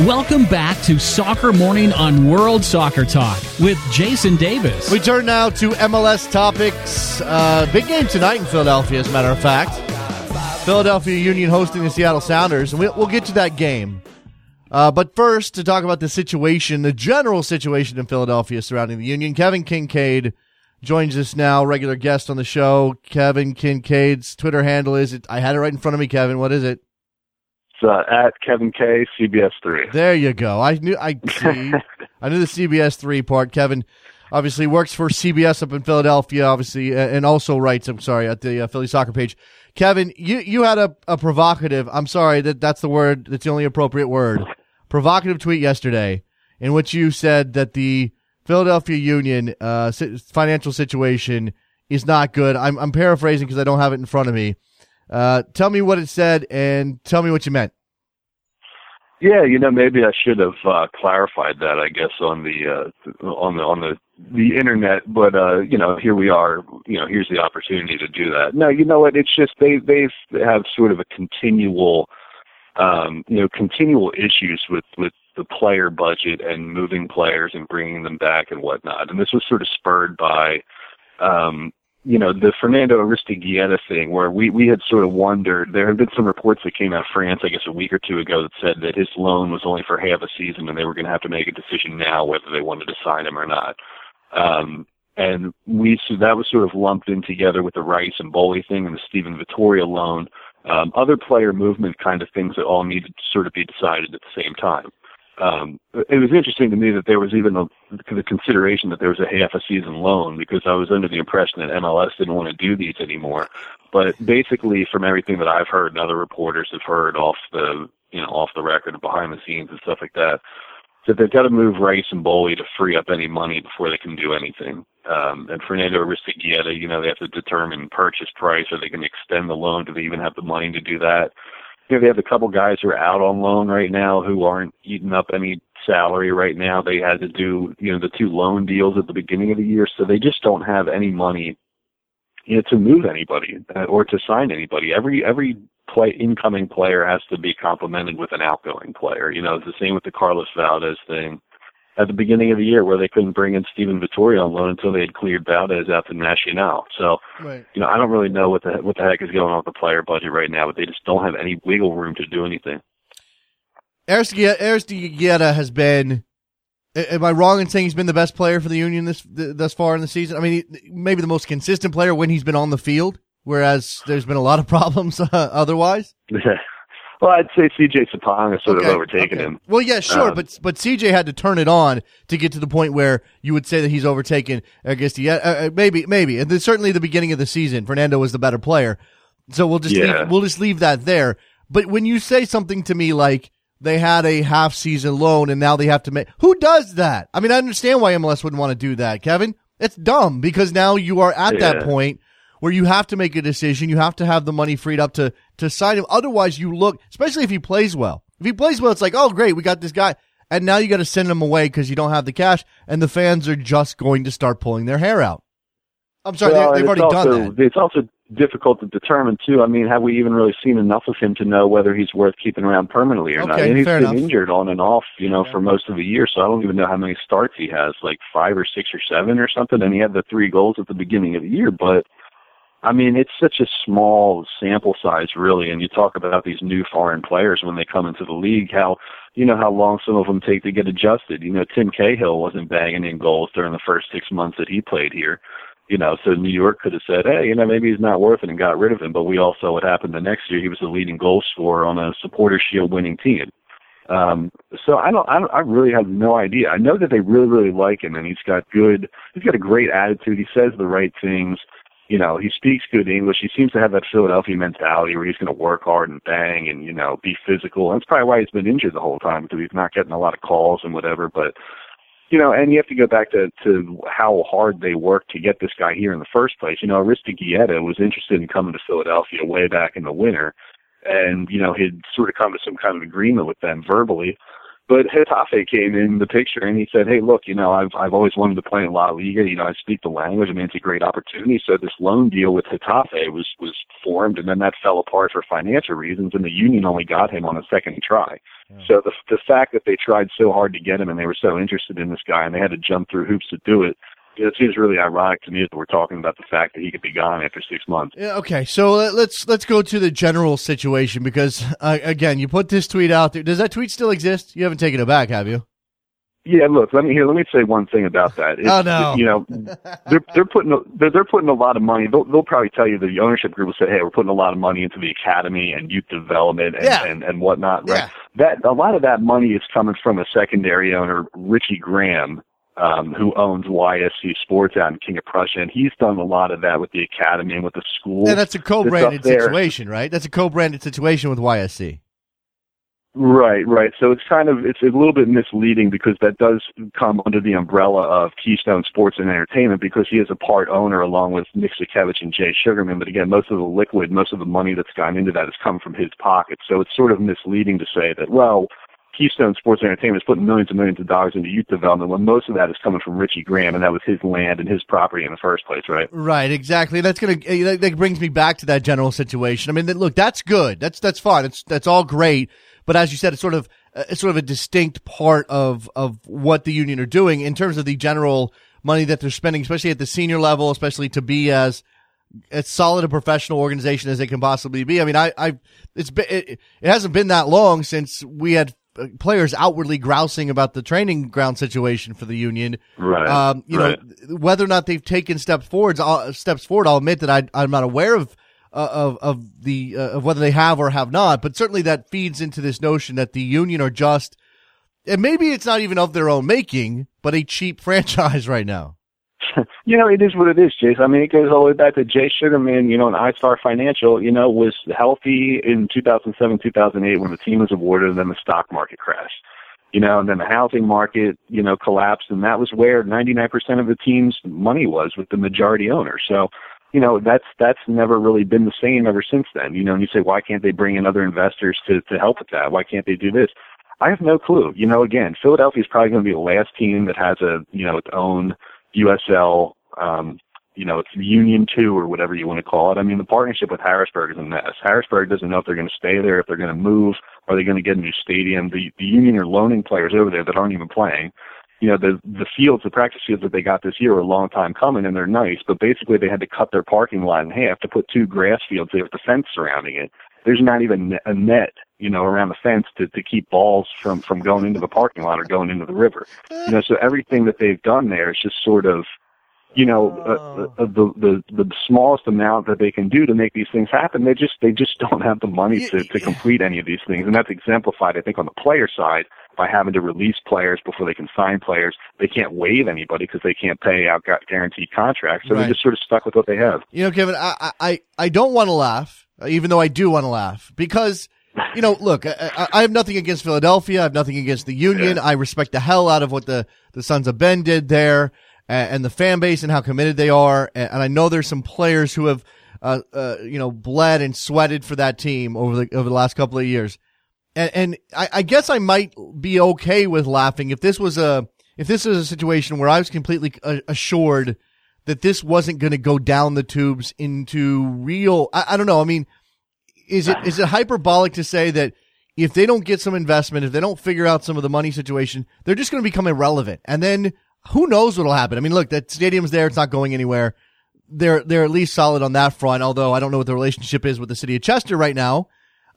Welcome back to Soccer Morning on World Soccer Talk with Jason Davis. We turn now to MLS topics. Uh, big game tonight in Philadelphia, as a matter of fact. Philadelphia Union hosting the Seattle Sounders, and we'll, we'll get to that game. Uh, but first, to talk about the situation, the general situation in Philadelphia surrounding the Union, Kevin Kinkead joins us now, regular guest on the show. Kevin Kinkead's Twitter handle is it? I had it right in front of me, Kevin. What is it? It's uh, at Kevin K CBS three. There you go. I knew I see. I knew the CBS three part. Kevin obviously works for CBS up in Philadelphia, obviously, and also writes. I'm sorry at the uh, Philly soccer page. Kevin, you you had a, a provocative. I'm sorry that that's the word. That's the only appropriate word. Provocative tweet yesterday in which you said that the Philadelphia Union uh, financial situation is not good. I'm I'm paraphrasing because I don't have it in front of me. Uh, tell me what it said and tell me what you meant. Yeah, you know, maybe I should have uh, clarified that. I guess on the uh, on the on the the internet, but uh, you know, here we are. You know, here's the opportunity to do that. No, you know what? It's just they they have sort of a continual, um, you know, continual issues with with the player budget and moving players and bringing them back and whatnot. And this was sort of spurred by, um, you know, the Fernando Aristeguieta thing, where we we had sort of wondered. There had been some reports that came out of France, I guess, a week or two ago, that said that his loan was only for half a season, and they were going to have to make a decision now whether they wanted to sign him or not. Um, and we so that was sort of lumped in together with the Rais M'Bolhi thing and the Steven Vitória loan, um, other player movement kind of things that all needed to sort of be decided at the same time um, it was interesting to me that there was even a, the consideration that there was a half a season loan because I was under the impression that MLS didn't want to do these anymore. But basically, from everything that I've heard and other reporters have heard off the you know off the record and behind the scenes and stuff like that, that they've got to move Rais M'Bolhi to free up any money before they can do anything. Um, and Fernando Aristeguieta, you know, they have to determine purchase price. Are they going to extend the loan? Do they even have the money to do that? You know, they have a couple guys who are out on loan right now who aren't eating up any salary right now. They had to do, you know, the two loan deals at the beginning of the year, so they just don't have any money, you know, to move anybody uh, or to sign anybody. Every every play incoming player has to be complemented with an outgoing player. You know, it's the same with the Carlos Valdez thing. At the beginning of the year where they couldn't bring in Steven Vitória on loan until they had cleared Valdez out to Nacional. So, Right. you know, I don't really know what the what the heck is going on with the player budget right now, but they just don't have any wiggle room to do anything. Aristeguieta has been. Am I wrong in saying he's been the best player for the Union this th- thus far in the season? I mean, he, maybe the most consistent player when he's been on the field, whereas there's been a lot of problems uh, otherwise. well, I'd say CJ Sapong has sort Okay, of overtaken okay. him. Well, yeah, sure, Um, but but CJ had to turn it on to get to the point where you would say that he's overtaken. I guess yeah, uh, uh, maybe maybe, and then certainly the beginning of the season, Fernando was the better player. So we'll just Yeah. leave, we'll just leave that there. But when you say something to me like they had a half season loan and now they have to make who does that? I mean, I understand why MLS wouldn't want to do that, Kevin. It's dumb because now you are at that point where you have to make a decision. You have to have the money freed up to to sign him. Otherwise, you look, especially if he plays well. If he plays well, it's like, oh, great, we got this guy, and now you got to send him away because you don't have the cash, and the fans are just going to start pulling their hair out. I'm sorry, Well, they, they've already also, done that. It's also difficult to determine too. I mean, have we even really seen enough of him to know whether he's worth keeping around permanently or not? Okay, And he's been enough. injured on and off, you know, for most of the year. So I don't even know how many starts he has, like five or six or seven or something. And he had the three goals at the beginning of the year, but. I mean, it's such a small sample size, really. And you talk about these new foreign players when they come into the league, how, you know, how long some of them take to get adjusted. You know, Tim Cahill wasn't bagging in goals during the first six months that he played here you know, so New York could have said, hey, you know, maybe he's not worth it and got rid of him. But we all saw what happened the next year. He was the leading goal scorer on a supporter shield winning team. Um, so I don't, I don't, I really have no idea. I know that they really, really like him and he's got good, he's got a great attitude. He says the right things. You know, he speaks good English. He seems to have that Philadelphia mentality where he's going to work hard and bang and, you know, be physical. And that's probably why he's been injured the whole time because he's not getting a lot of calls and whatever. But, you know, and you have to go back to, to how hard they worked to get this guy here in the first place. You know, Aristeguieta was interested in coming to Philadelphia way back in the winter, and you know he'd sort of come to some kind of agreement with them verbally. But Getafe came in the picture and he said, "Hey, look, you know, I've I've always wanted to play in La Liga. You know, I speak the language. I mean, it's a great opportunity." So this loan deal with Getafe was was formed, and then that fell apart for financial reasons, and the union only got him on a second try. So the the fact that they tried so hard to get him and they were so interested in this guy and they had to jump through hoops to do it, it seems really ironic to me that we're talking about the fact that he could be gone after six months. Yeah, okay, so let- let's let's go to the general situation because uh, again, you put this tweet out there. Does that tweet still exist? You haven't taken it back, have you? Yeah, look, let me here. Let me say one thing about that. It's, Oh, no. You know, they're they're putting a, they're, they're putting a lot of money. They'll they'll probably tell you the ownership group will say, hey, we're putting a lot of money into the academy and youth development and Yeah. and, and whatnot. Right. Yeah. That a lot of that money is coming from a secondary owner, Richie Graham. Um, who owns YSC Sports out in King of Prussia, and he's done a lot of that with the academy and with the school. And that's a co-branded there. situation, right? That's a co-branded situation with YSC. Right, right. So it's kind of it's a little bit misleading because that does come under the umbrella of Keystone Sports and Entertainment because he is a part owner along with Nick Sakiewicz and Jay Sugarman. But again, most of the liquid, most of the money that's gone into that has come from his pocket. So it's sort of misleading to say that well, Keystone Sports Entertainment is putting millions and millions of dollars into youth development when most of that is coming from Richie Graham and that was his land and his property in the first place, right? Right, exactly. That's gonna eh, that, brings me back to that general situation. I mean, look, that's good. That's that's fine. That's that's all great. But as you said, it's sort of uh, it's sort of a distinct part of of what the union are doing in terms of the general money that they're spending, especially at the senior level, especially to be as as solid a professional organization as they can possibly be. I mean, I, I, it's been, it, it hasn't been that long since we had players outwardly grousing about the training ground situation for the union. Right. Um, you right. know, whether or not they've taken steps forwards, uh, steps forward, I'll admit that I, I'm not aware of, uh, of, of the, uh, of whether they have or have not, but certainly that feeds into this notion that the union are just, and maybe it's not even of their own making, but a cheap franchise right now. you know, it is what it is, Jason. I mean, it goes all the way back to Jay Sugarman, you know, and iStar Financial, you know, was healthy in 2007, 2008 when the team was awarded and then the stock market crashed. You know, and then the housing market, you know, collapsed and that was where 99% of the team's money was with the majority owner. So, you know, that's, that's never really been the same ever since then. You know, and you say, why can't they bring in other investors to, to help with that? Why can't they do this? I have no clue. You know, again, Philadelphia is probably going to be the last team that has a, you know, its own USL, um, you know, it's Union 2 or whatever you want to call it. I mean, the partnership with Harrisburg is a mess. Harrisburg doesn't know if they're going to stay there, if they're going to move, are they going to get a new stadium. The, the Union are loaning players over there that aren't even playing. you know, the the fields, the practice fields that they got this year were a long time coming, and they're nice. But basically, they had to cut their parking lot in half to put two grass fields They have the fence surrounding it. There's not even a net, you know, around the fence to to keep balls from from going into the parking lot or going into the river. You know, so everything that they've done there is just sort of you know uh, uh, the the the smallest amount that they can do to make these things happen they just they just don't have the money to to complete any of these things and that's exemplified i think on the player side by having to release players before they can sign players they can't waive anybody because they can't pay out guaranteed contracts so Right. they're just sort of stuck with what they have You know, Kevin, I I, I don't want to laugh, uh, even though I do want to laugh because. You know, look, I, I- have nothing against Philadelphia. I have nothing against the Union. I respect the hell out of what the, the Sons of Ben did there and, and the fan base and how committed they are. And, and I know there's some players who have, uh, uh, you know, bled and sweated for that team over the, over the last couple of years. And, and I, I guess I might be okay with laughing if this was a, if this is a situation where I was completely uh, assured that this wasn't going to go down the tubes into real. I, I don't know. I mean, is it is it hyperbolic to say that if they don't get some investment, if they don't figure out some of the money situation, they're just going to become irrelevant, and then who knows what'll happen? I mean, look, that stadium's there; it's not going anywhere. They're they're at least solid on that front. Although I don't know what the relationship is with the city of Chester right now.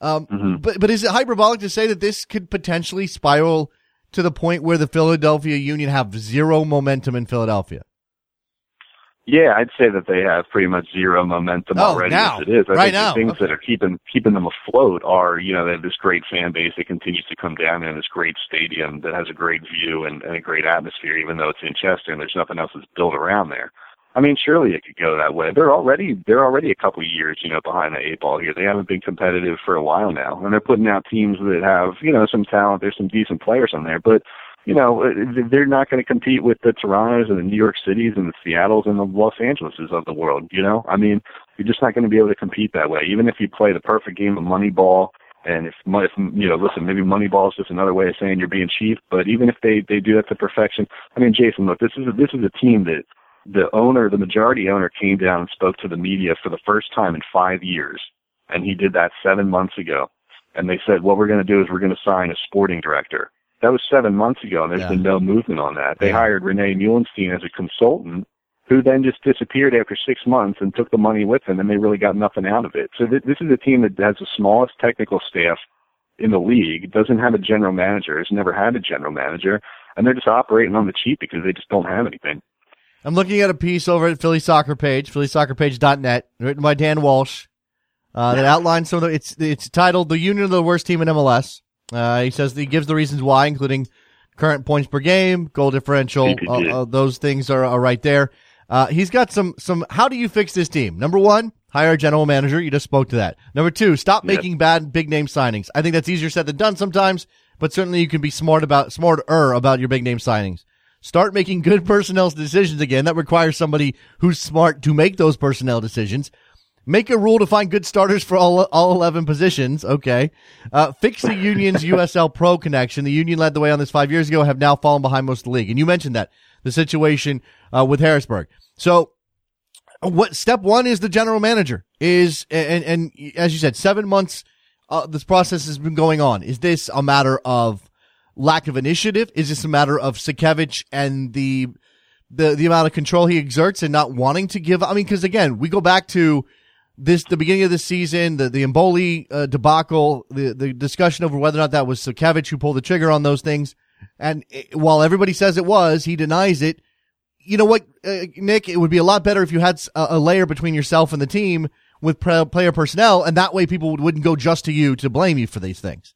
Um, But but is it hyperbolic to say that this could potentially spiral to the point where the Philadelphia Union have zero momentum in Philadelphia? Yeah, I'd say that they have pretty much zero momentum Oh, already now. as it is. I Right think now. the things Okay. that are keeping keeping them afloat are, you know, they have this great fan base that continues to come down in this great stadium that has a great view and, and a great atmosphere, even though it's in Chester and there's nothing else that's built around there. I mean, surely it could go that way. They're already they're already a couple of years, you know, behind the eight ball here. They haven't been competitive for a while now, and they're putting out teams that have, you know, some talent. There's some decent players on there, but you know, uh, they're not going to compete with the Torontos and the New York Cities and the Seattles and the Los Angeleses of the world. You know, I mean, you're just not going to be able to compete that way. Even if you play the perfect game of Moneyball, and if, if you know, listen, maybe Moneyball is just another way of saying you're being cheap. But even if they they do that to perfection, I mean, Jason, look, this is a, this is a team that the owner, the majority owner, came down and spoke to the media for the first time in five years, and he did that seven months ago. And they said, what we're going to do is we're going to sign a sporting director. That was seven months ago, and there's Yeah. been no movement on that. They Yeah. hired Rene Meulensteen as a consultant, who then just disappeared after six months and took the money with him, and they really got nothing out of it. So th- this is a team that has the smallest technical staff in the league, doesn't have a general manager, has never had a general manager, and they're just operating on the cheap because they just don't have anything. I'm looking at a piece over at Philly Soccer Page, phillysoccerpage.net, written by Dan Walsh, uh, that outlines some of the, it's, it's titled The Union of the Worst Team in MLS. Uh, he says he gives the reasons why, including current points per game, goal differential, uh, uh, those things are, are right there. Uh, he's got some, some, how do you fix this team? Number one, hire a general manager. You just spoke to that. Number two, stop Yep. making bad big name signings. I think that's easier said than done sometimes, but certainly you can be smart about, smarter about your big name signings. Start making good personnel decisions again. That requires somebody who's smart to make those personnel decisions. Make a rule to find good starters for all, all 11 positions. Okay. Uh, fix the union's USL Pro connection. The union led the way on this five years ago, have now fallen behind most of the league. And you mentioned that, the situation, uh, with Harrisburg. So, what step one is the general manager is, and, and as you said, seven months, uh, this process has been going on. Is this a matter of lack of initiative? Is this a matter of Sakiewicz and the, the, the amount of control he exerts and not wanting to give? I mean, cause again, we go back to this, the beginning of the season, the, the M'Bolhi, uh, debacle, the, the discussion over whether or not that was Sakiewicz who pulled the trigger on those things. And it, while everybody says it was, he denies it you know what, uh, Nick? It would be a lot better if you had a layer between yourself and the team with pre- player personnel, and that way people would, wouldn't go just to you to blame you for these things.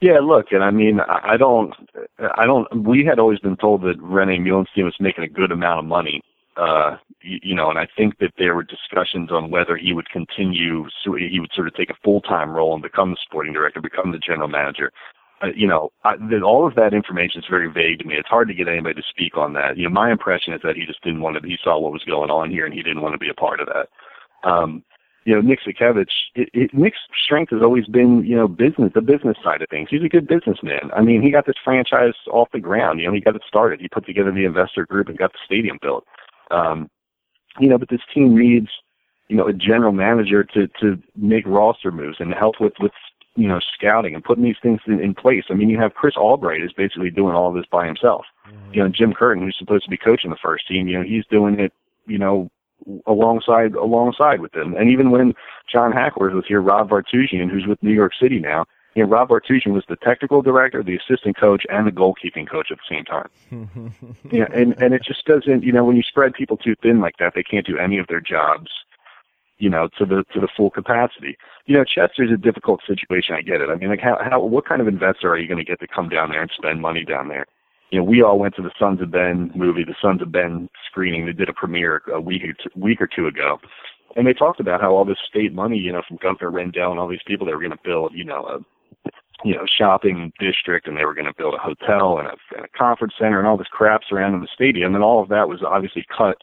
Yeah, look, and I mean, I I don't, I don't. We had always been told that Rene Meulensteen was making a good amount of money, uh, you, you know, and I think that there were discussions on whether he would continue, so he would sort of take a full time role and become the sporting director, become the general manager. Uh, you know, I, that all of that information is very vague to me. It's hard to get anybody to speak on that. You know, my impression is that he just didn't want to. He saw what was going on here, and he didn't want to be a part of that. Um, you know, Nick Sakiewicz, it, it, Nick's strength has always been, you know, business, the business side of things. He's a good businessman. I mean, he got this franchise off the ground. You know, he got it started. He put together the investor group and got the stadium built. Um, you know, but this team needs, you know, a general manager to to make roster moves and help with with you know, scouting and putting these things in, in place. I mean, you have Chris Albright is basically doing all this by himself. Mm-hmm. You know, Jim Curtin, who's supposed to be coaching the first team, you know, he's doing it, you know, alongside alongside with them. And even when John Hackworth was here, Rob Vartughian, who's with New York City now, you know, Rob Vartughian was the technical director, the assistant coach, and the goalkeeping coach at the same time. yeah, and and it just doesn't, you know, when you spread people too thin like that, they can't do any of their jobs, you know, to the to the full capacity. You know, Chester's a difficult situation. I get it. I mean, like, how how what kind of investor are you going to get to come down there and spend money down there? You know, we all went to the Sons of Ben movie, the Sons of Ben screening. They did a premiere a week or two, week or two ago, and they talked about how all this state money, you know, from Governor Rendell and all these people, they were going to build, you know, a you know, shopping district and they were going to build a hotel and a, and a conference center and all this crap surrounding the stadium. And all of that was obviously cut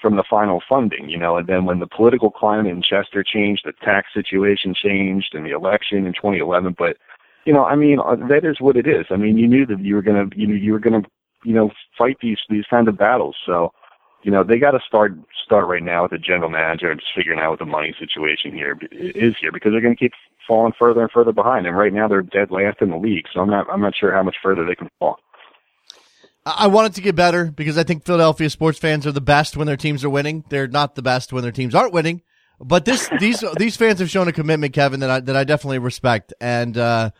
from the final funding, you know, and then when the political climate in Chester changed, the tax situation changed and the election in 2011, but, you know, I mean, uh, that is what it is. I mean, you knew that you were going to, you know, you were going to, you know, fight these, these kind of battles. So, you know, they got to start start right now with the general manager and just figuring out what the money situation here is here because they're going to keep falling further and further behind. And right now they're dead last in the league. So I'm not I'm not sure how much further they can fall. I want it to get better because I think Philadelphia sports fans are the best when their teams are winning. They're not the best when their teams aren't winning. But this these these fans have shown a commitment, Kevin, that I that I definitely respect. And uh,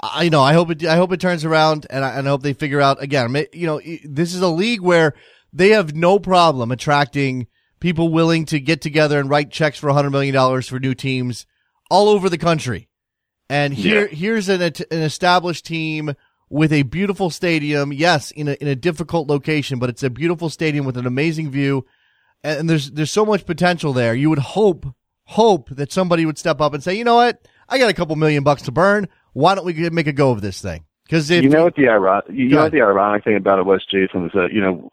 I you know I hope it I hope it turns around, and I, and I hope they figure out again. You know, this is a league where they have no problem attracting people willing to get together and write checks for $100 million for new teams all over the country. And here, yeah. here's an, an established team with a beautiful stadium. Yes, in a, in a difficult location, but it's a beautiful stadium with an amazing view. And there's, there's so much potential there. You would hope, hope that somebody would step up and say, you know what? I got a couple million bucks to burn. Why don't we make a go of this thing? Because you know what the ironic, you know what the ironic thing about it was, Jason, is that you know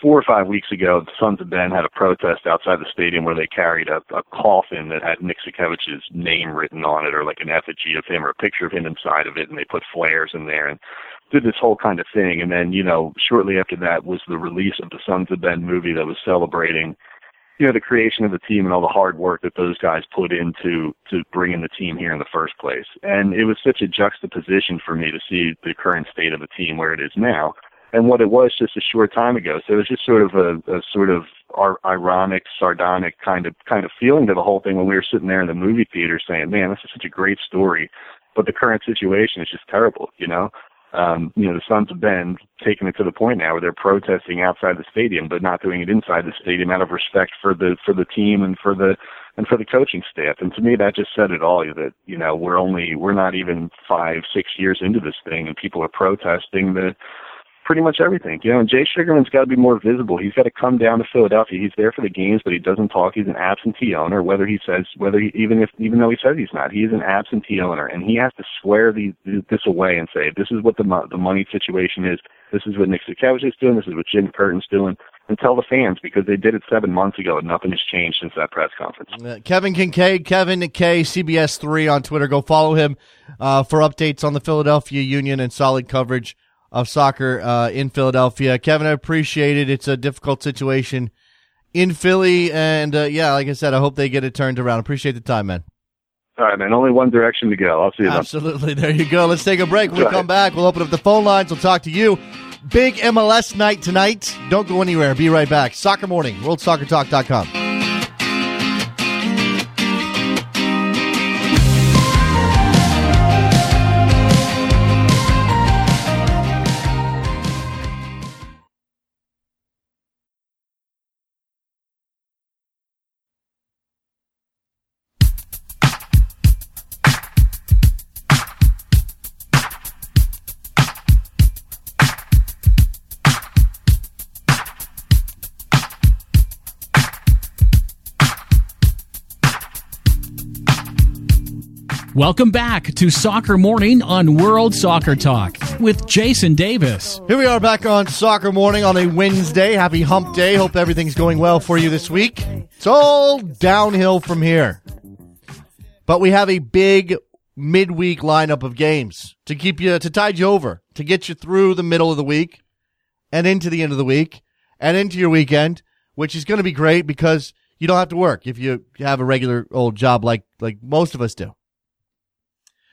four or five weeks ago, the Sons of Ben had a protest outside the stadium where they carried a, a coffin that had Nick Sakiewicz's name written on it, or like an effigy of him, or a picture of him inside of it, and they put flares in there and did this whole kind of thing. And then, you know, shortly after that was the release of the Sons of Ben movie that was celebrating, you know, the creation of the team and all the hard work that those guys put into to bringing the team here in the first place. And it was such a juxtaposition for me to see the current state of the team where it is now and what it was just a short time ago. So it was just sort of a, a sort of ironic, sardonic kind of kind of feeling to the whole thing when we were sitting there in the movie theater saying, "Man, this is such a great story," but the current situation is just terrible. You know, um, you know, the Sons have been taking it to the point now where they're protesting outside the stadium, but not doing it inside the stadium out of respect for the for the team and for the and for the coaching staff. And to me, that just said it all. That you know, we're only we're not even five six years into this thing, and people are protesting the pretty much everything. You know, and Jay Sugarman's got to be more visible. He's got to come down to Philadelphia. He's there for the games, but he doesn't talk. He's an absentee owner. Whether he says, whether he, even if, even though he says he's not, he is an absentee owner, and he has to swear these, this away and say, this is what the the money situation is. This is what Nick Sakiewicz is doing. This is what Jim Curtin's doing. And tell the fans because they did it seven months ago and nothing has changed since that press conference. Uh, Kevin Kinkead, Kevin K, CBS three on Twitter. Go follow him uh, for updates on the Philadelphia Union and solid coverage of soccer uh, in Philadelphia. Kevin, I appreciate it. It's a difficult situation in Philly, and uh, yeah, like I said, I hope they get it turned around. Appreciate the time, man. All right, man. Only one direction to go. I'll see you. Absolutely. Then. There you go. Let's take a break. When we come back, we'll open up the phone lines. We'll talk to you. Big MLS night tonight. Don't go anywhere. Be right back. Soccer Morning, WorldSoccerTalk.com. Welcome back to Soccer Morning on World Soccer Talk with Jason Davis. Here we are back on Soccer Morning on a Wednesday. Happy hump day. Hope everything's going well for you this week. It's all downhill from here. But we have a big midweek lineup of games to keep you, to tide you over, to get you through the middle of the week and into the end of the week and into your weekend, which is going to be great because you don't have to work if you have a regular old job like, like most of us do.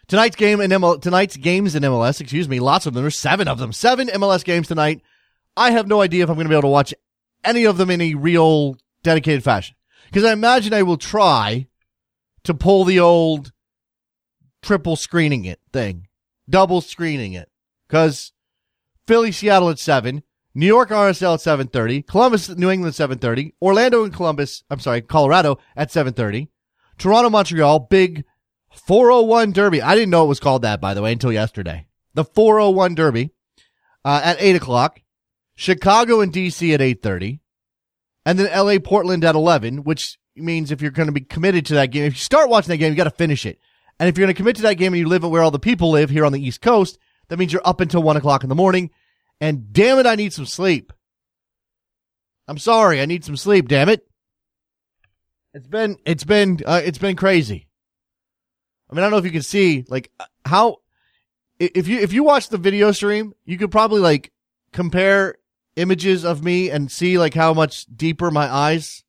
Tonight's game in ML, tonight's games in MLS, excuse me, lots of them. There's seven of them. Seven MLS games tonight. I have no idea if I'm going to be able to watch any of them in a real dedicated fashion. Because I imagine I will try to pull the old triple screening it thing, double screening it. Because Philly, Seattle at seven, New York, RSL at seven thirty, Columbus, New England seven thirty, Orlando and Columbus. I'm sorry, Colorado at seven thirty, Toronto, Montreal, big 401 Derby. I didn't know it was called that, by the way, until yesterday. The 401 Derby uh, at eight o'clock. Chicago and DC at eight thirty, and then LA, Portland at eleven. Which means if you're going to be committed to that game, if you start watching that game, you got to finish it. And if you're going to commit to that game and you live where all the people live here on the East Coast, that means you're up until one o'clock in the morning. And damn it, I need some sleep. I'm sorry, I need some sleep. Damn it. It's been, it's been, uh, it's been crazy. I mean, I don't know if you can see, like, how, if you, if you watch the video stream, you could probably, like, compare images of me and see, like, how much deeper my eyes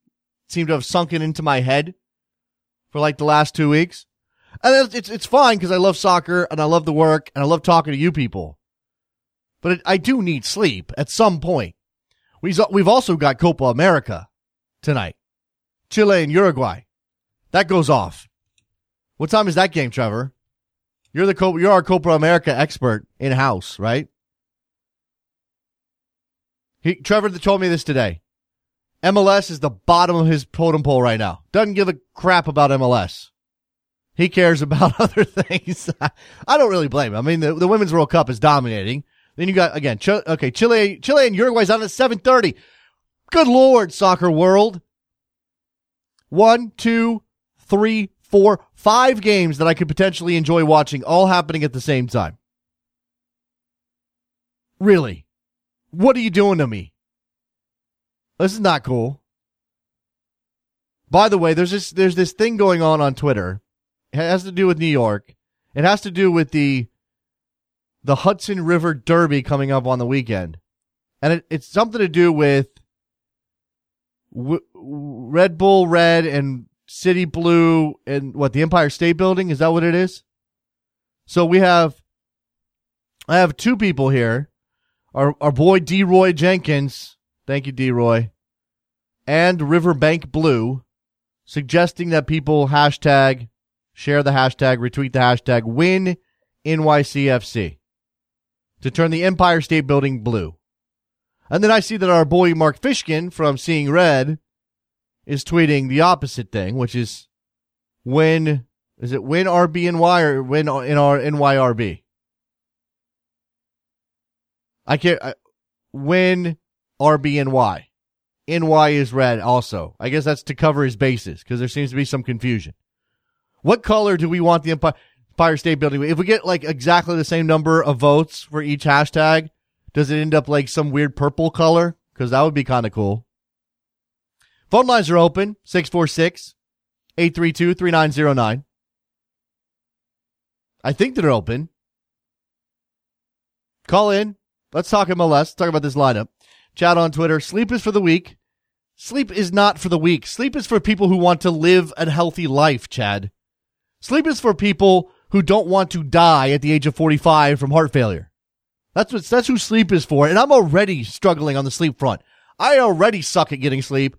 seem to have sunken into my head for, like, the last two weeks. And it's, it's, fine because I love soccer and I love the work and I love talking to you people. But it, I do need sleep at some point. We've, we've also got Copa America tonight. Chile and Uruguay. That goes off. What time is that game, Trevor? You're the Copa, you're our Copa America expert in house, right? He, Trevor told me this today. MLS is the bottom of his totem pole right now. Doesn't give a crap about MLS. He cares about other things. I don't really blame him. I mean, the, the Women's World Cup is dominating. Then you got, again, Ch- okay, Chile, Chile and Uruguay's on at 730. Good Lord, soccer world. One, two, three, four, five games that I could potentially enjoy watching all happening at the same time. Really? What are you doing to me? This is not cool. By the way, there's this there's this thing going on on Twitter. It has to do with New York. It has to do with the the Hudson River Derby coming up on the weekend, and it, it's something to do with w- Red Bull Red and City Blue and what the Empire State Building is that what it is? So we have I have two people here. Our our boy D Roy Jenkins, thank you D Roy, and Riverbank Blue, suggesting that people hashtag share the hashtag, retweet the hashtag, win NYCFC to turn the Empire State Building blue. And then I see that our boy Mark Fishkin from Seeing Red is tweeting the opposite thing, which is win, is it win RBNY or win in our NYRB? I can't, I, win RBNY. NY is red also. I guess that's to cover his bases because there seems to be some confusion. What color do we want the Empire, Empire State Building? If we get like exactly the same number of votes for each hashtag, does it end up like some weird purple color? Because that would be kind of cool. Phone lines are open 646 832 3909. I think they're open. Call in. Let's talk MLS. Let's talk about this lineup. Chat on Twitter. Sleep is for the weak. Sleep is not for the weak. Sleep is for people who want to live a healthy life, Chad. Sleep is for people who don't want to die at the age of 45 from heart failure. That's what, that's who sleep is for. And I'm already struggling on the sleep front. I already suck at getting sleep.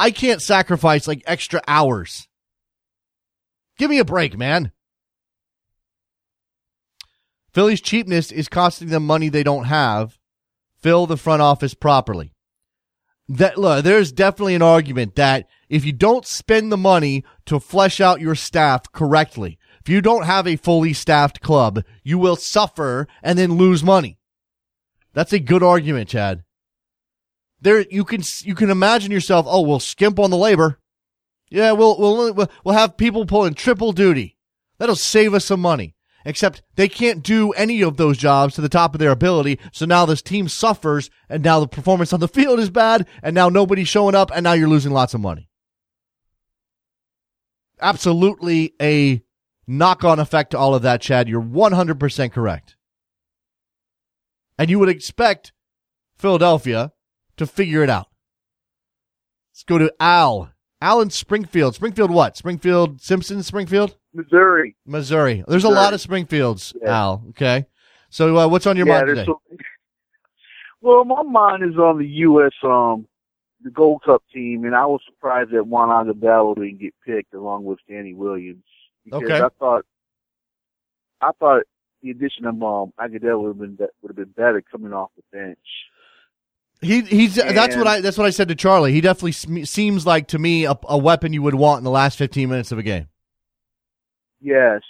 I can't sacrifice like extra hours. Give me a break, man. Philly's cheapness is costing them money they don't have. Fill the front office properly. That look, there's definitely an argument that if you don't spend the money to flesh out your staff correctly, if you don't have a fully staffed club, you will suffer and then lose money. That's a good argument, Chad. There, you can, you can imagine yourself, oh, we'll skimp on the labor. Yeah, we'll, we'll, we'll have people pulling triple duty. That'll save us some money. Except they can't do any of those jobs to the top of their ability. So now this team suffers and now the performance on the field is bad and now nobody's showing up and now you're losing lots of money. Absolutely a knock on effect to all of that, Chad. You're 100% correct. And you would expect Philadelphia to figure it out. Let's go to Al. Al in Springfield. Springfield what? Springfield Simpson Springfield? Missouri. Missouri. There's a lot of Springfields, Yeah. Al. Okay. So uh, what's on your yeah, mind today? so- well, my mind is on the U.S. um the Gold Cup team, and I was surprised that Juan Agudelo didn't get picked along with Danny Williams. Because Okay. I thought, I thought the addition of um Agudelo would have been be- would have been better coming off the bench. He he's that's what I that's what I said to Charlie. He definitely sm- seems like to me a, a weapon you would want in the last 15 minutes of a game. Yes,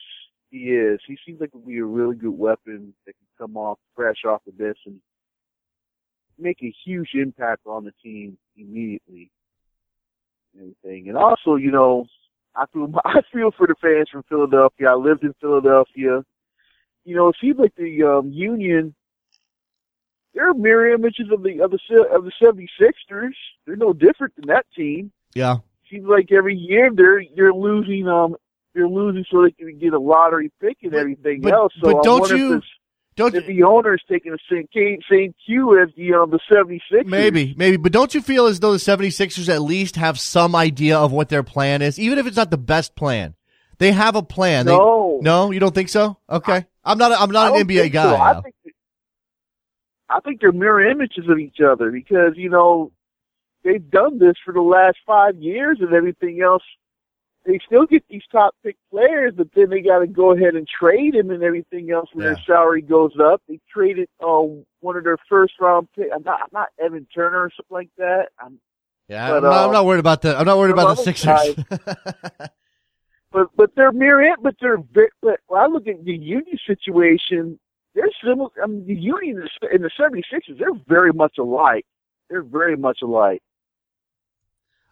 he is. He seems like would be a really good weapon that can come off fresh off the bench and make a huge impact on the team immediately. and Everything, and also, you know, I feel I feel for the fans from Philadelphia. I lived in Philadelphia. You know, it seems like the um, Union. They're mirror images of the of the of the 76ers. They're no different than that team Yeah. seems like every year they're you're losing um you're losing so they can get a lottery pick and But- everything but- else. So but I don't you- Don't if the owner's taking the same same cue as the um the 76ers. maybe maybe but don't you feel as though the 76ers at least have some idea of what their plan is even if it's not the best plan. They have a plan. They- No. no, you don't think so? Okay. I'm not a, I'm I not an NBA guy. so. I think I think they're mirror images of each other because you know they've done this for the last five years and everything else. They still get these top pick players, but then they got to go ahead and trade them and everything else when Yeah. their salary goes up. They traded uh, one of their first round pick. I'm not, I'm not Evan Turner or something like that. I'm, Yeah, But, I'm, not, I'm uh, not worried about the I'm not worried about the Sixers. but but they're mirror, but they're but when I look at the Union situation, they're similar. I mean, the Union and the 76ers, they're very much alike. They're very much alike.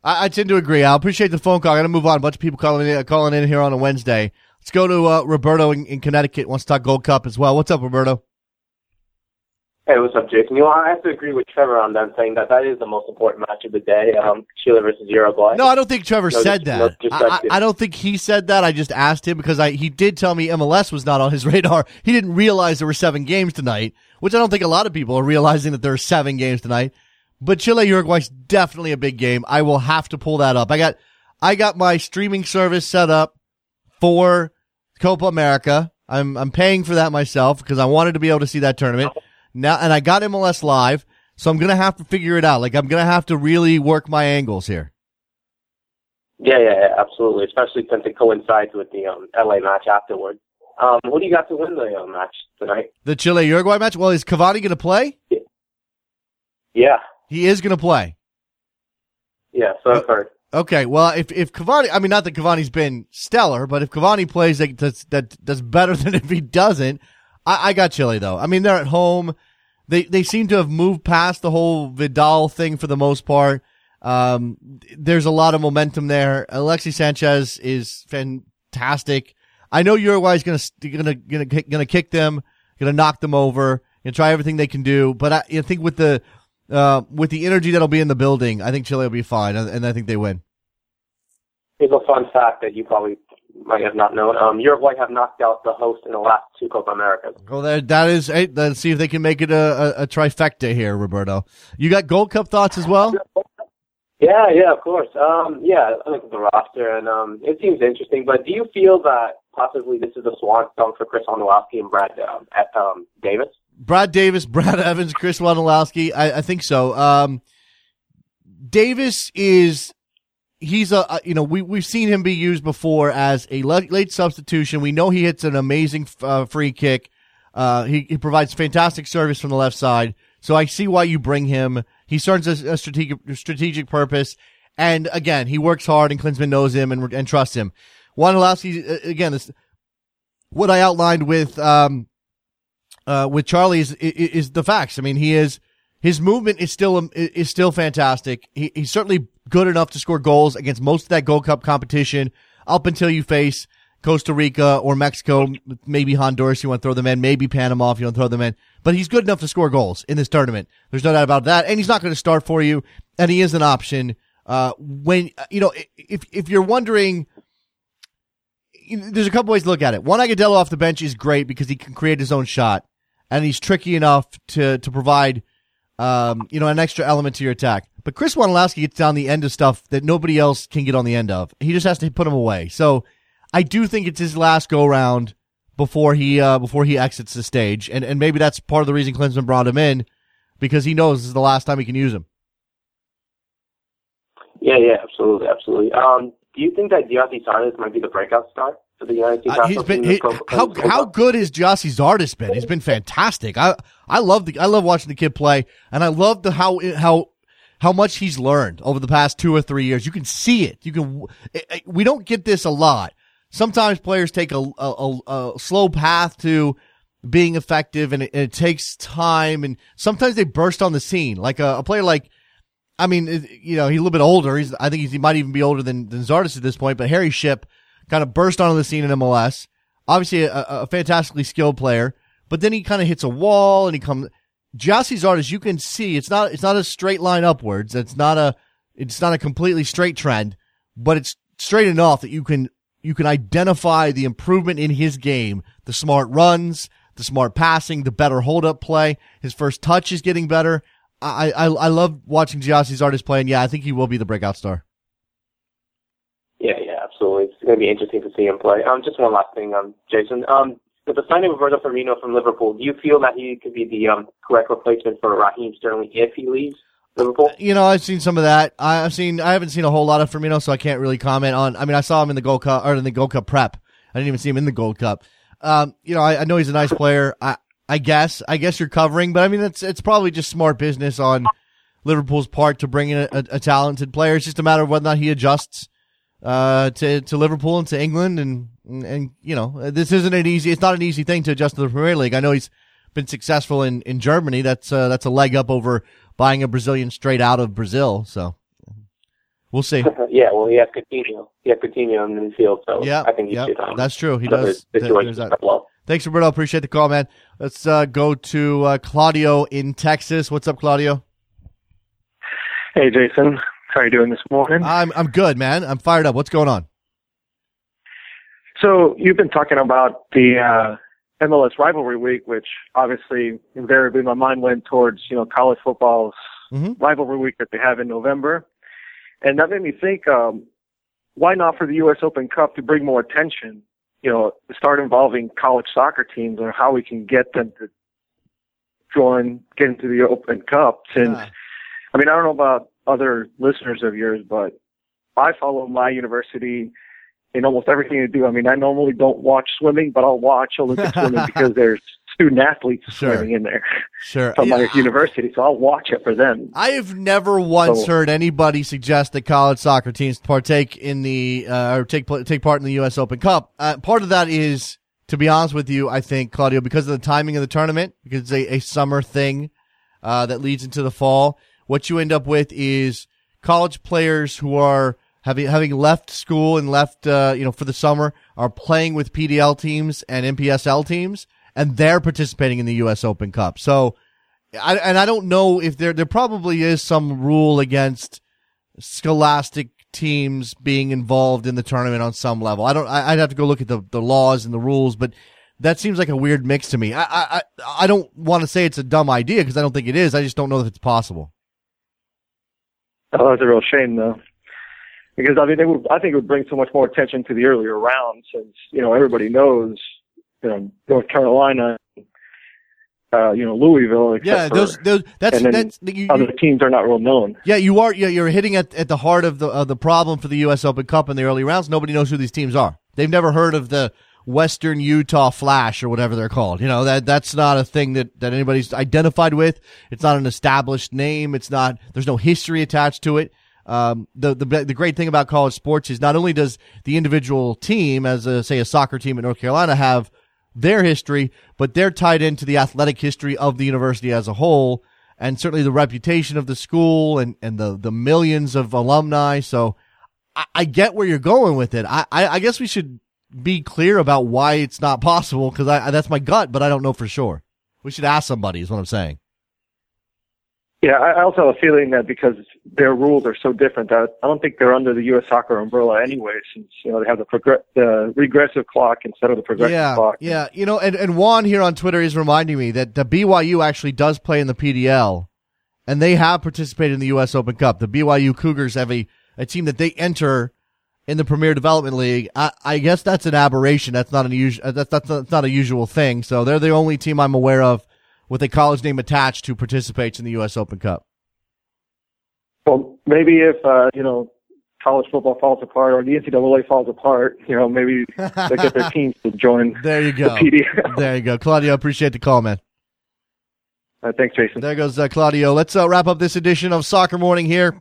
I, I tend to agree. I appreciate the phone call. I got to move on. A bunch of people calling in, calling in here on a Wednesday. Let's go to uh, Roberto in, in Connecticut. Wants to talk Gold Cup as well. What's up, Roberto? Hey, what's up, Jason? You know, I have to agree with Trevor on that, saying that that is the most important match of the day, um, Chile versus Uruguay. No, I don't think Trevor No said dis- that. no I, I. I don't think he said that. I just asked him because I he did tell me MLS was not on his radar. He didn't realize there were seven games tonight, which I don't think a lot of people are realizing that there are seven games tonight. But Chile Uruguay's definitely a big game. I will have to pull that up. I got I got my streaming service set up for Copa America. I'm I'm paying for that myself because I wanted to be able to see that tournament. Now and I got MLS live, so I'm gonna have to figure it out. Like I'm gonna have to really work my angles here. Yeah, yeah, yeah, absolutely. Especially since it coincides with the um, LA match afterwards. Um, who do you got to win the uh, match tonight? The Chile Uruguay match. Well, is Cavani going to play? Yeah, He is going to play. yeah. So I've heard. Okay. Well, if if Cavani, I mean, not that Cavani's been stellar, but if Cavani plays, that that's, that that's better than if he doesn't. I, I got Chile though. I mean, they're at home. They they seem to have moved past the whole Vidal thing for the most part. Um, there's a lot of momentum there. Alexi Sanchez is fantastic. I know Uruguay's gonna gonna gonna gonna kick them, gonna knock them over, and try everything they can do. But I, I think with the uh, with the energy that'll be in the building, I think Chile will be fine, and I think they win. It's a fun fact that you probably might have not known. Um, Uruguay have knocked out the host in the last two Copa Americas. Well, that that is. Hey, let's see if they can make it a, a, a trifecta here, Roberto. You got Gold Cup thoughts as well? Yeah, yeah, of course. Um, yeah, I look at the roster, and um, it seems interesting. But do you feel that possibly this is a swan song for Chris Wondolowski and Brad um, at, um, Davis? Brad Davis, Brad Evans, Chris Wondolowski. I, I think so. Um, Davis is he's a you know we we've seen him be used before as a late, substitution. We know he hits an amazing uh, free kick. Uh, he, he provides fantastic service from the left side. So I see why you bring him. He serves a, a strategic strategic purpose, and again he works hard, and Klinsmann knows him and and trusts him. Wondolowski uh, again this what I outlined with um uh with Charlie is, is is the facts. I mean he is his movement is still um, is still fantastic. He, he's certainly good enough to score goals against most of that Gold Cup competition up until you face Costa Rica or Mexico, maybe Honduras. You want to throw them in, maybe Panama if you want to throw them in. But he's good enough to score goals in this tournament. There's no doubt about that. And he's not going to start for you. And he is an option. Uh, when you know if if you're wondering. There's a couple ways to look at it. Juan Agudelo off the bench is great because he can create his own shot, and he's tricky enough to to provide um, you know, an extra element to your attack. But Chris Wondolowski gets down the end of stuff that nobody else can get on the end of. He just has to put him away. So I do think it's his last go round before he uh, before he exits the stage, and and maybe that's part of the reason Klinsmann brought him in because he knows this is the last time he can use him. Yeah, yeah, absolutely, absolutely. Um, do you think that Gyasi Zardes might be the breakout star for the United States Uh, he's been he, Pro- how Pro- how good has Gyasi Zardes been? He's been fantastic. I I love the I love watching the kid play, and I love the how how how much he's learned over the past two or three years. You can see it. You can. it- it- We don't get this a lot. Sometimes players take a a, a, a slow path to being effective, and it, and it takes time. And sometimes they burst on the scene, like a, player like. I mean, eh, you know, he's a little bit older. He's, I think he might even be older than, than Zardes at this point, but Harry Shipp kind of burst onto the scene in MLS. Obviously a fantastically skilled player, but then he kind of hits a wall and he comes, Gyasi Zardes, you can see it's not, it's not a straight line upwards. It's not a, it's not a completely straight trend, but it's straight enough that you can, you can identify the improvement in his game, the smart runs, the smart passing, the better hold up play. His first touch is getting better. I, I, I love watching Gyasi Zardes play, and yeah, I think he will be the breakout star. Yeah, yeah, absolutely. It's going to be interesting to see him play. Um, just one last thing, um, Jason. Um, with the signing of Roberto Firmino from Liverpool, do you feel that he could be the um, correct replacement for Raheem Sterling if he leaves Liverpool? You know, I've seen some of that. I've seen, I haven't seen a whole lot of Firmino, so I can't really comment on. I mean, I saw him in the Gold Cup or in the Gold Cup prep. I didn't even see him in the Gold Cup. Um, you know, I, I know he's a nice player. I, I guess, I guess you're covering, but I mean, it's it's probably just smart business on Liverpool's part to bring in a, a, a talented player. It's just a matter of whether or not he adjusts uh, to to Liverpool and to England, and, and and you know, this isn't an easy. It's not an easy thing to adjust to the Premier League. I know he's been successful in in Germany. That's uh, that's a leg up over buying a Brazilian straight out of Brazil. So we'll see. yeah, well, he has Coutinho. He has Coutinho in the midfield, so Yeah, I think he yeah, should. Um, that's true. He does. Th- Situation there's that. well. Thanks, Roberto. Appreciate the call, man. Let's uh, go to uh, Claudio in Texas. What's up, Claudio? Hey, Jason. How are you doing this morning? I'm I'm good, man. I'm fired up. What's going on? So you've been talking about the uh, MLS rivalry week, which obviously invariably my mind went towards you know college football's Mhm. rivalry week that they have in November, and that made me think, um, why not for the U.S. Open Cup to bring more attention? You know, start involving college soccer teams or how we can get them to join, get into the Open Cup. Since Yeah. I mean, I don't know about other listeners of yours, but I follow my university in almost everything they do. I mean, I normally don't watch swimming, but I'll watch Olympic swimming because there's student athletes Sure. swimming in there Sure. from my Yeah. university, so I'll watch it for them. I have never once So- heard anybody suggest that college soccer teams partake in the uh, or take take part in the U.S. Open Cup. Uh, part of that is, to be honest with you, I think Claudio, because of the timing of the tournament, because it's a, a summer thing uh, that leads into the fall. What you end up with is college players who are having having left school and left uh, you know for the summer are playing with PDL teams and MPSL teams, and they're participating in the U.S. Open Cup. So. I, and I don't know if there there probably is some rule against scholastic teams being involved in the tournament on some level. I don't. I, I'd have to go look at the, the laws and the rules, but that seems like a weird mix to me. I I I, don't want to say it's a dumb idea because I don't think it is. I just don't know if it's possible. Oh, that's a real shame, though, because I mean, it would, I think it would bring so much more attention to the earlier rounds, since you know everybody knows, you know, North Carolina, uh, you know, Louisville, Yeah, those those that's that's you, you- other teams are not real known. yeah you are yeah, you're hitting at at the heart of the of the problem for the U.S. Open Cup in the early rounds. Nobody knows who these teams are. They've never heard of the Western Utah Flash or whatever they're called. You know, that that's not a thing that, that anybody's identified with. It's not an established name. It's not, there's no history attached to it. Um, the, the, the great thing about college sports is not only does the individual team, as a, say a soccer team at North Carolina have their history, but they're tied into the athletic history of the university as a whole and certainly the reputation of the school and, and the, the millions of alumni. So I, I get where you're going with it. I, I, I guess we should be clear about why it's not possible because I, that's my gut, but I don't know for sure. We should ask somebody is what I'm saying. Yeah, I also have a feeling that because their rules are so different, that I don't think they're under the U.S. soccer umbrella anyway, since you know they have the progr- the regressive clock instead of the progressive yeah, clock. yeah. You know, and, and Juan here on Twitter is reminding me that the BYU actually does play in the PDL and they have participated in the U.S. Open Cup. The BYU Cougars have a, a team that they enter in the Premier Development League. I, I guess that's an aberration. That's not an usual. Uh, that's that's not, that's not a usual thing. So they're the only team I'm aware of with a college name attached who participates in the U.S. Open Cup. Well, maybe if uh, you know college football falls apart or the NCAA falls apart, you know, maybe they get their teams to join. There you go. The. There you go, Claudio. Appreciate the call, man. Uh, thanks, Jason. There goes uh, Claudio. Let's uh, wrap up this edition of Soccer Morning here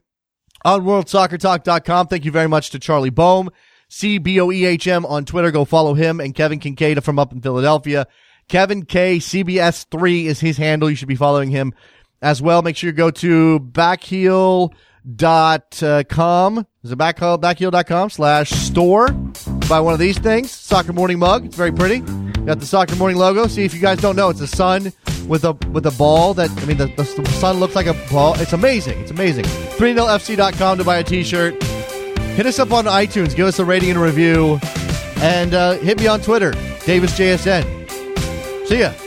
on WorldSoccerTalk.com. Thank you very much to Charlie Boehm, C B O E H M on Twitter. Go follow him and Kevin Kinkead from up in Philadelphia. Kevin K CBS three is his handle. You should be following him as well. Make sure you go to backheel dot com. Is it back backheel.com slash store? Buy one of these things. Soccer morning mug. It's very pretty. Got the soccer morning logo. See if you guys don't know, it's a sun with a with a ball that I mean the, the sun looks like a ball. It's amazing. It's amazing. 3nilfc.com to buy a t-shirt. Hit us up on iTunes. Give us a rating and a review. And uh, hit me on Twitter, DavisJSN. See ya.